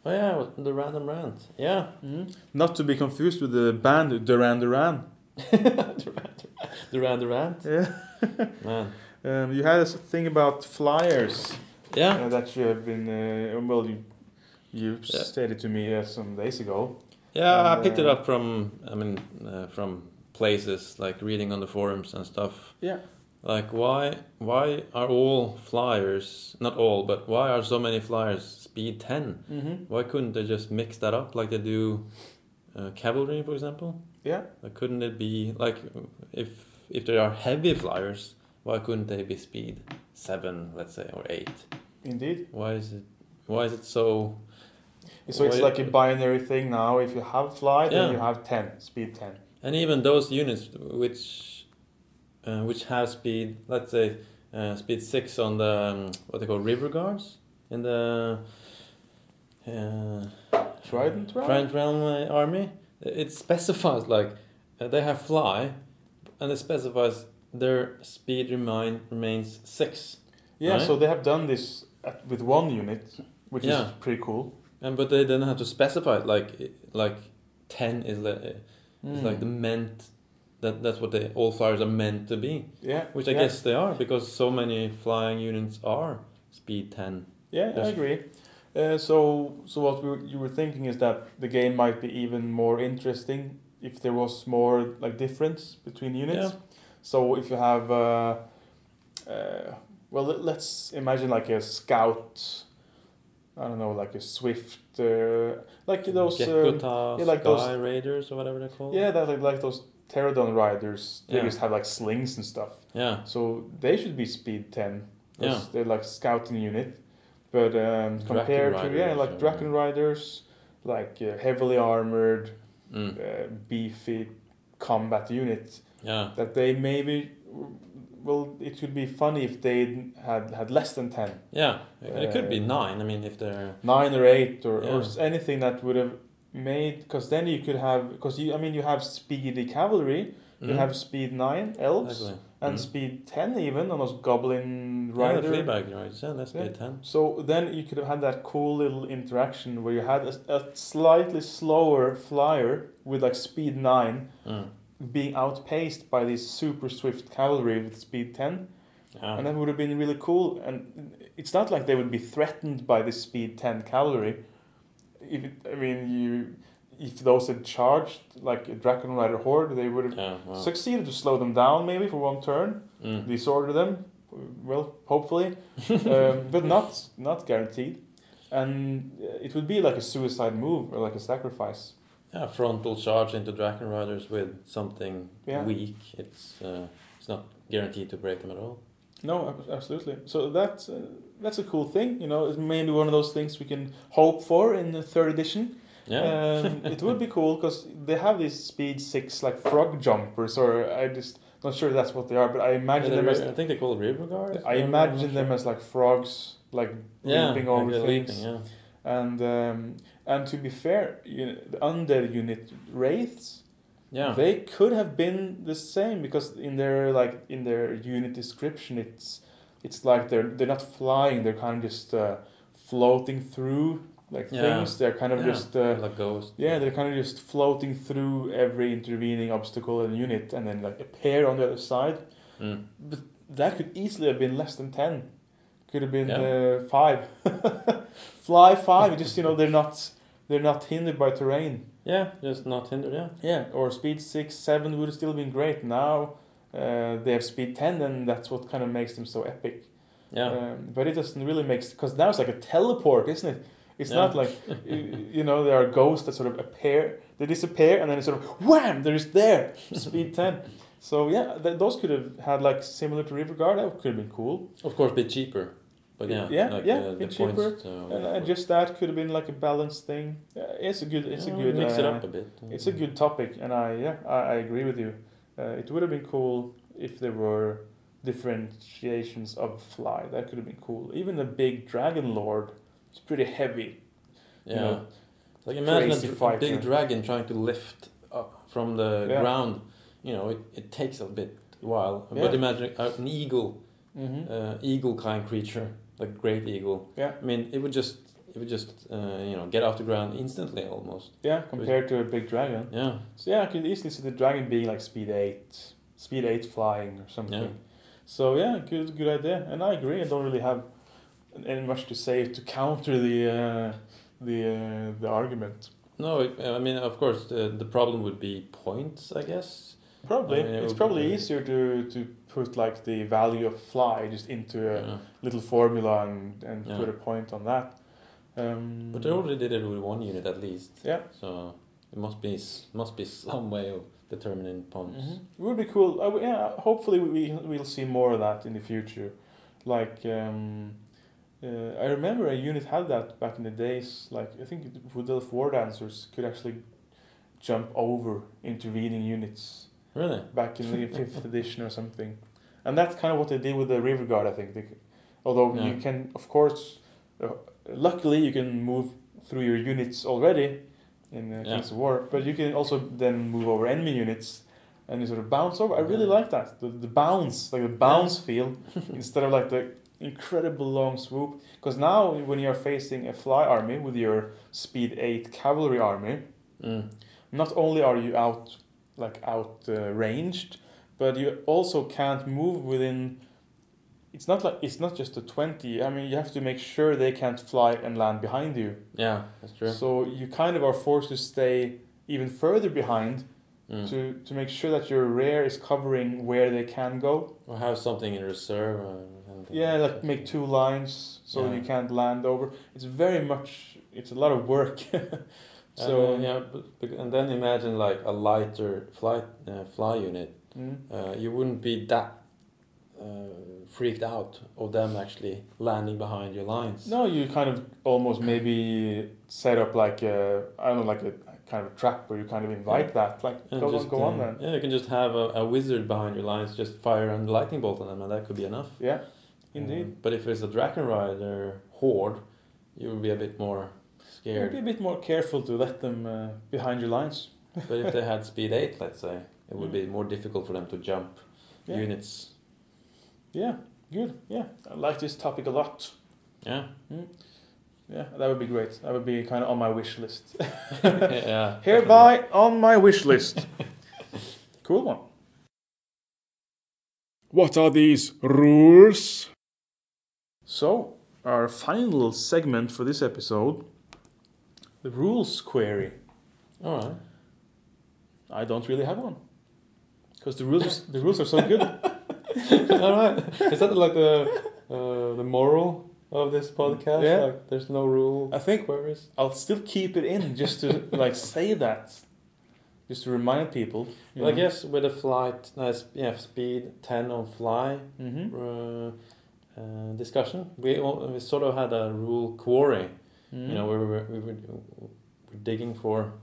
Oh yeah, the random rant. Yeah. Not to be confused with the band Duran Duran. the rant, the rant. Yeah. Man. Um, you had a thing about flyers Yeah. uh, that you have been, uh, well, you, you Yeah. stated to me uh, some days ago. Yeah, I And, picked it uh, up from, I mean, uh, from places like reading on the forums and stuff. Yeah. Like, why, why are all flyers, not all, but why are so many flyers speed 10? Mm-hmm. Why couldn't they just mix that up like they do uh, cavalry, for example? Yeah. Couldn't it be, like, if, if they are heavy flyers, why couldn't they be speed 7, let's say, or 8? Indeed. Why is it, why is it so, So it's like a binary thing now. If you have fly, then Yeah. you have 10, speed 10. And even those units which uh, which have speed, let's say uh, speed six on the um, what they call river guards in the uh, Trident realm? Trident realm uh, army, it specifies like uh, they have fly, and it specifies their speed remain remains six. Yeah, Right. so they have done this at, with one unit, which Yeah. is pretty cool. And but they then have to specify it like like ten is the is like the meant that that's what they all flyers are meant to be. yeah, Which I yeah. guess they are because so many flying units are speed 10. Yeah, I agree. Uh, so, so what we, were- you were thinking is that the game might be even more interesting if there was more like difference between units. Yeah. So if you have, uh, uh, well, let- let's imagine like a scout. I don't know, like a swift, uh, like those. Um, Gekota, yeah, like Sky those- Raiders or whatever they're called. yeah, that like, like those pterodon riders. They Yeah. just have like slings and stuff. Yeah. So they should be speed 10 Yeah. they're like scouting unit. But um, compared to yeah, like or- Drakon Riders, like uh, heavily armored, Mm. uh, beefy combat unit, Yeah. that they maybe well, it would be funny if they had had less than ten, Yeah. It could be Uh, 9. I mean, if they're. nine or eight or, or Yeah. s- anything that would have made because then you could have because you I mean you have speedy cavalry, you Mm. have speed nine elves. Exactly. and Mm. speed 10 even on those goblin Yeah, the rider riders. Yeah, that's Yeah. speed 10. so then you could have had that cool little interaction where you had a, a slightly slower flyer with like speed 9 Mm. being outpaced by these super swift cavalry with speed 10 Yeah. and that would have been really cool and it's not like they would be threatened by this speed 10 cavalry if it, i mean you if those had charged like a dragon rider horde they would have yeah. Wow. succeeded to slow them down maybe for one turn Mm. disorder them well hopefully um, but not not guaranteed and uh, it would be like a suicide move or like a sacrifice Yeah, frontal charge into Dragon Riders with something Yeah. weak. It's uh, it's not guaranteed to break them at all. no absolutely so that's uh, that's a cool thing you know it's maybe one of those things we can hope for in the third edition Yeah. um, it would be cool because they have these speed six like frog jumpers or i just not sure that's what they are but i imagine they're them as I think they call it river guards. i imagine them as like frogs like yeah, leaping over like things leaping, yeah. And um, and to be fair, you know, the undead unit wraiths, Yeah. they could have been the same because in their like in their unit description, it's it's like they're they're not flying; they're kind of just uh, floating through like Yeah. things. They're kind of Yeah, just uh, like ghost. yeah, they're kind of just floating through every intervening obstacle and unit, and then like appear on the other side. Mm. But that could easily have been less than ten, Could have been Yeah. uh, five. Fly five. Just you know, they're not they're not hindered by terrain. Yeah, just not hindered. Yeah. Yeah, or speed six, seven would have still been great. Now uh, they have speed ten, and that's what kind of makes them so epic. Yeah. Um, but it doesn't really make because now it's like a teleport, isn't it? It's Yeah. not like you, you know there are ghosts that sort of appear, they disappear, and then it's sort of wham, they're just there. Speed ten. So yeah, th- those could have had like similar to River Guard. That could have been cool. Of course, a bit cheaper. But yeah, Yeah, like, yeah, uh, the bit points cheaper. to- And, and just that could have been like a balanced thing. Yeah, it's a good. It's Yeah, a good. mix it uh, up a bit. It's a good topic, and I yeah I, I agree with you. Uh, it would have been cool if there were differentiations of fly. That could have been cool. Even the big dragon lord is pretty heavy. Yeah. you know, like imagine a, crazy dr- a fighter. big dragon trying to lift up from the Yeah. ground. You know, it, it takes a bit while. Yeah. But imagine uh, an eagle, Mm-hmm. uh, eagle kind creature, like great eagle. Yeah. I mean, it would just it would just uh, you know get off the ground instantly almost. yeah, compared to a big dragon. Yeah. So yeah, I could easily see the dragon being like speed eight, speed eight flying or something. Yeah. So yeah, good good idea, and I agree. I don't really have any much to say to counter the uh, the uh, the argument. No, I mean, of course, the the problem would be points, I guess. Probably I mean, it it's probably be- easier to to put like the value of fly just into a Yeah. little formula and and Yeah. put a point on that. Um, But they already did it with one unit at least. Yeah. So it must be must be some way of determining points. Mhm. It would be cool. Uh, yeah, hopefully we we'll see more of that in the future. Like um, uh, I remember a unit had that back in the days. Like I think Wood Elf War Dancers could actually jump over intervening units Really? back in the fifth edition or something, and that's kind of what they did with the River Guard. I think. They, although you can, of course, uh, luckily you can move through your units already in uh, Yeah. Kings of War, but you can also then move over enemy units and you sort of bounce over. I really Yeah. like that the, the bounce, like the bounce feel, instead of like the incredible long swoop. Because now when you're facing a fly army with your speed eight cavalry army, Mm. not only are you out like out uh, ranged, but you also can't move within. It's not like it's not just a twenty. I mean, you have to make sure they can't fly and land behind you. Yeah, that's true. So you kind of are forced to stay even further behind Mm. to to make sure that your rear is covering where they can go. Or have something in reserve. uh, Yeah, like make two lines so Yeah. you can't land over. It's very much. It's a lot of work. So yeah, but, and then imagine like a lighter flight uh, fly unit. Mm. Uh, you wouldn't be that uh, freaked out of them actually landing behind your lines. No, you kind of almost maybe set up like a I don't know like a kind of a trap where you kind of invite that like And go just, on go on uh, then Yeah, you can just have a, a wizard behind your lines, just fire a lightning bolt on them, and that could be enough. yeah indeed Um, but if it's a Dragon Rider horde, you will be a bit more scared. You'd be a bit more careful to let them uh, behind your lines but if they had speed 8, let's say, it would be more difficult for them to jump Mm. Yeah. units. yeah good yeah I like this topic a lot Yeah. yeah that would be great that would be kind of on my wish list yeah. hereby on my wish list cool one What are these rules? So our final segment for this episode the rules query All right. I don't really have one because the rules the rules are so good All right. Is that like the uh, the moral of this podcast? Yeah. Like, there's no rule. I think queries. I'll still keep it in just to like say that, just to remind people. Well, I guess with a flight, uh, yeah, speed ten on fly Mm-hmm. uh, uh, discussion, we all, we sort of had a rule quarry. Mm-hmm. You know, we were we were, we're digging for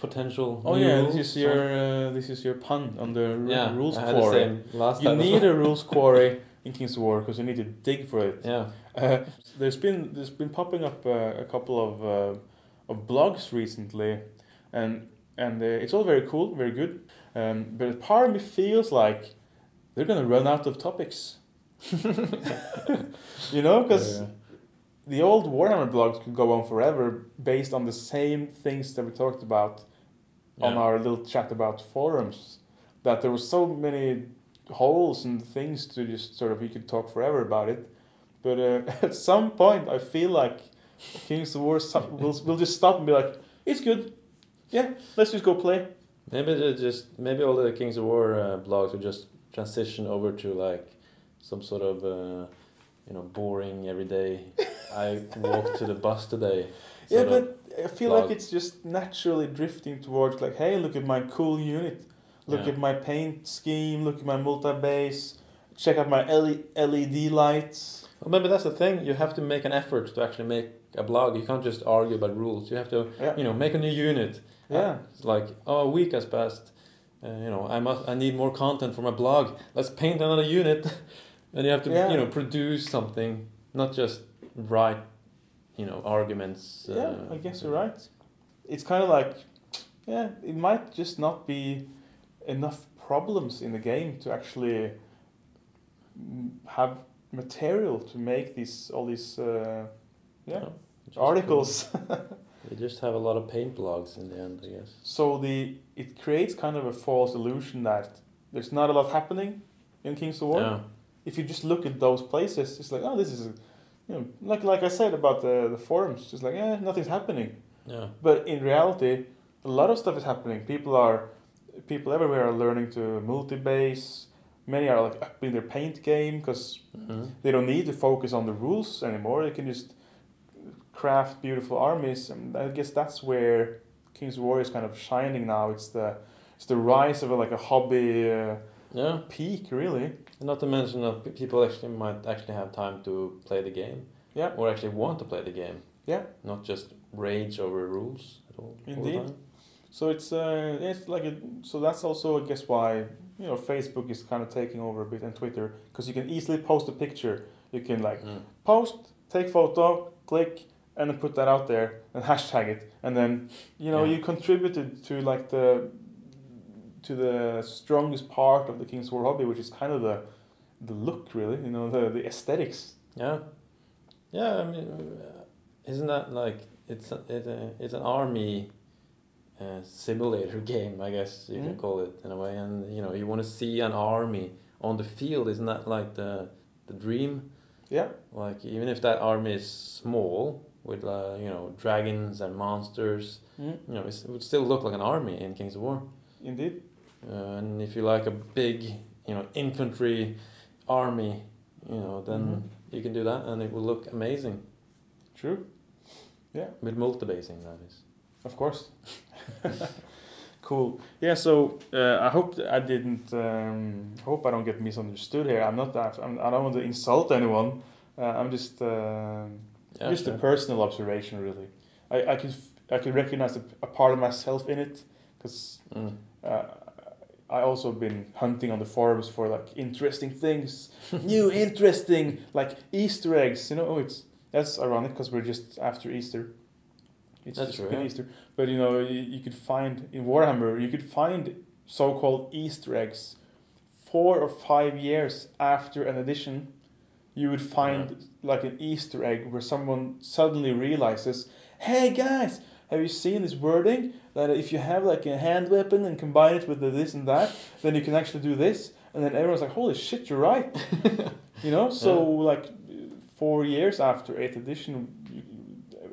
potential. Oh yeah, this is your uh, this is your pun on the ru- yeah rules I had the quarry. last You need well. a rules quarry in King's of War because you need to dig for it. yeah. Uh, there's been there's been popping up uh, a couple of uh, of blogs recently, and and uh, it's all very cool, very good. Um, but part of me feels like they're gonna run out of topics. you know, because Yeah. the old Warhammer blogs could go on forever based on the same things that we talked about on our little chat about forums. That there were so many holes and things to just sort of you could talk forever about it. But uh, at some point, I feel like Kings of War will will just stop and be like, "It's good, yeah, let's just go play." Maybe just maybe all the Kings of War uh, blogs will just transition over to like some sort of uh, you know boring everyday. I walked to the bus today. Yeah, but I feel blog. like it's just naturally drifting towards like, "Hey, look at my cool unit. Look Yeah. at my paint scheme. Look at my multi-base. Check out my LED lights." Well, maybe that's the thing. You have to make an effort to actually make a blog. You can't just argue about rules. You have to Yeah, you know make a new unit. yeah. It's like oh a week has passed. Uh, you know I must I need more content for my blog. Let's paint another unit. and you have to Yeah. you know produce something, not just write you know arguments. Yeah, uh, I guess you're right. It's kind of like, yeah, it might just not be enough problems in the game to actually have material to make these all these uh, yeah No, articles. they just have a lot of paint blogs in the end, I guess. so the it creates kind of a false illusion that there's not a lot happening in Kings of War. Yeah. If you just look at those places, it's like oh, this is, you know, like like I said about the the forums, just like eh, nothing's happening. Yeah. But in reality, a lot of stuff is happening. People are, people everywhere are learning to multi-base. Many are like up in their paint game because hmm they don't need to focus on the rules anymore. They can just craft beautiful armies, and I guess that's where Kings War is kind of shining now. It's the it's the rise of a, like a hobby uh, Yeah. peak, really. Not to mention that people actually might actually have time to play the game. Yeah. Or actually want to play the game. Yeah. Not just rage over rules at all. all Indeed. time. So it's uh, it's like a, so that's also I guess why you know Facebook is kind of taking over a bit and Twitter because you can easily post a picture. You can like Mm. post, take photo, click, and then put that out there and hashtag it, and then you know Yeah. you contributed to like the to the strongest part of the King's War hobby, which is kind of the the look, really. You know the the aesthetics. Yeah. Yeah, I mean, uh, isn't that like it's a, it, uh, it's an army uh, simulator game, I guess you can Mm. call it in a way. And you know, you want to see an army on the field. Isn't that like the the dream? Yeah, Like even if that army is small with uh, you know dragons and monsters, mm. you know it's, it would still look like an army in Kings of War. indeed. Uh, and if you like a big you know infantry army, you know then Mhm. you can do that and it will look amazing True. Yeah. With multi-basing. That is. Of course. cool. Yeah. So uh, I hope I didn't. Um, hope I don't get misunderstood here. I'm not. I'm, I don't want to insult anyone. Uh, I'm just um Yeah, just sure. a personal observation, really. I I could f- I could recognize a, a part of myself in it because Mm. uh, I also been hunting on the forums for like interesting things, new interesting like Easter eggs. You know, oh, it's that's ironic because we're just after Easter. It's That's just true, been yeah. Easter, but you know, you, you could find in Warhammer, you could find so-called Easter eggs four or five years after an edition. You would find like an Easter egg where someone suddenly realizes, "Hey guys, have you seen this wording that if you have like a hand weapon and combine it with the this and that, then you can actually do this?" And then everyone's like, "Holy shit, you're right!" you know. So like four years after eighth edition,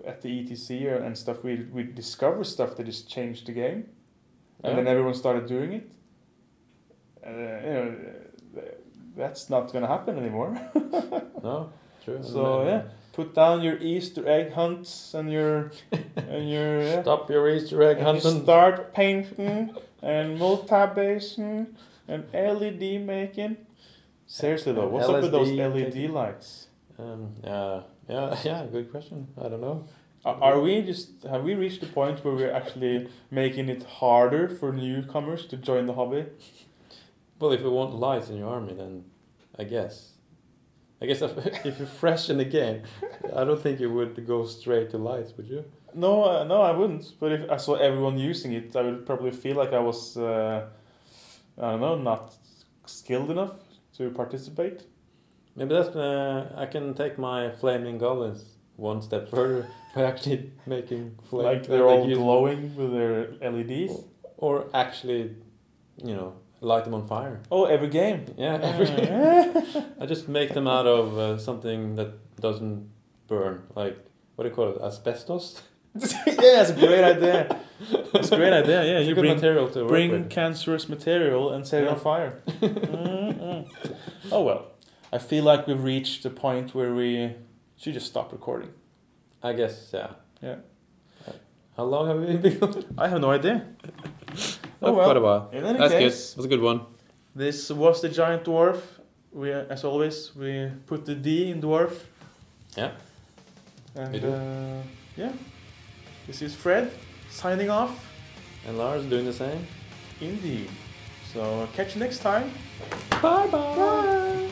at the ETC and stuff, we we discover stuff that just changed the game, and Yeah. then everyone started doing it. Uh, you know, that's not gonna happen anymore. No, true. So yeah, put down your Easter egg hunts and your and your yeah, Stop your Easter egg and hunting. start painting and multi-basing and LED making. Seriously though, what's up with those LED making. lights? Um, yeah, yeah, yeah. Good question. I don't know. Are, are we just have we reached the point where we're actually making it harder for newcomers to join the hobby? Well, if you want lights in your army, then I guess. I guess if, if you're fresh in the game, I don't think you would go straight to lights, would you? No, uh, no, I wouldn't. But if I saw everyone using it, I would probably feel like I was, uh, I don't know, not skilled enough to participate. Maybe that's. Uh, I can take my flaming goblins one step further by actually making flame. like they're all glowing with their LEDs. Or actually, you know, light them on fire. Oh, every game. Yeah, I just make them out of uh, something that doesn't burn, like what do you call it, asbestos. yeah, that's a great idea. It's a great idea. Yeah, you bring material to bring cancerous material and set it on fire. Mm-mm. oh well, I feel like we've reached the point where we should just stop recording. I guess, yeah. Yeah. How long have we been? I have no idea. Oh, well. quite a while. In any That's good. case, That's a good one. this was the giant dwarf. We, as always, we put the D in dwarf. Yeah. And uh, yeah, this is Fred signing off. And Lars doing the same? Indeed. So catch you next time. Bye bye. Bye.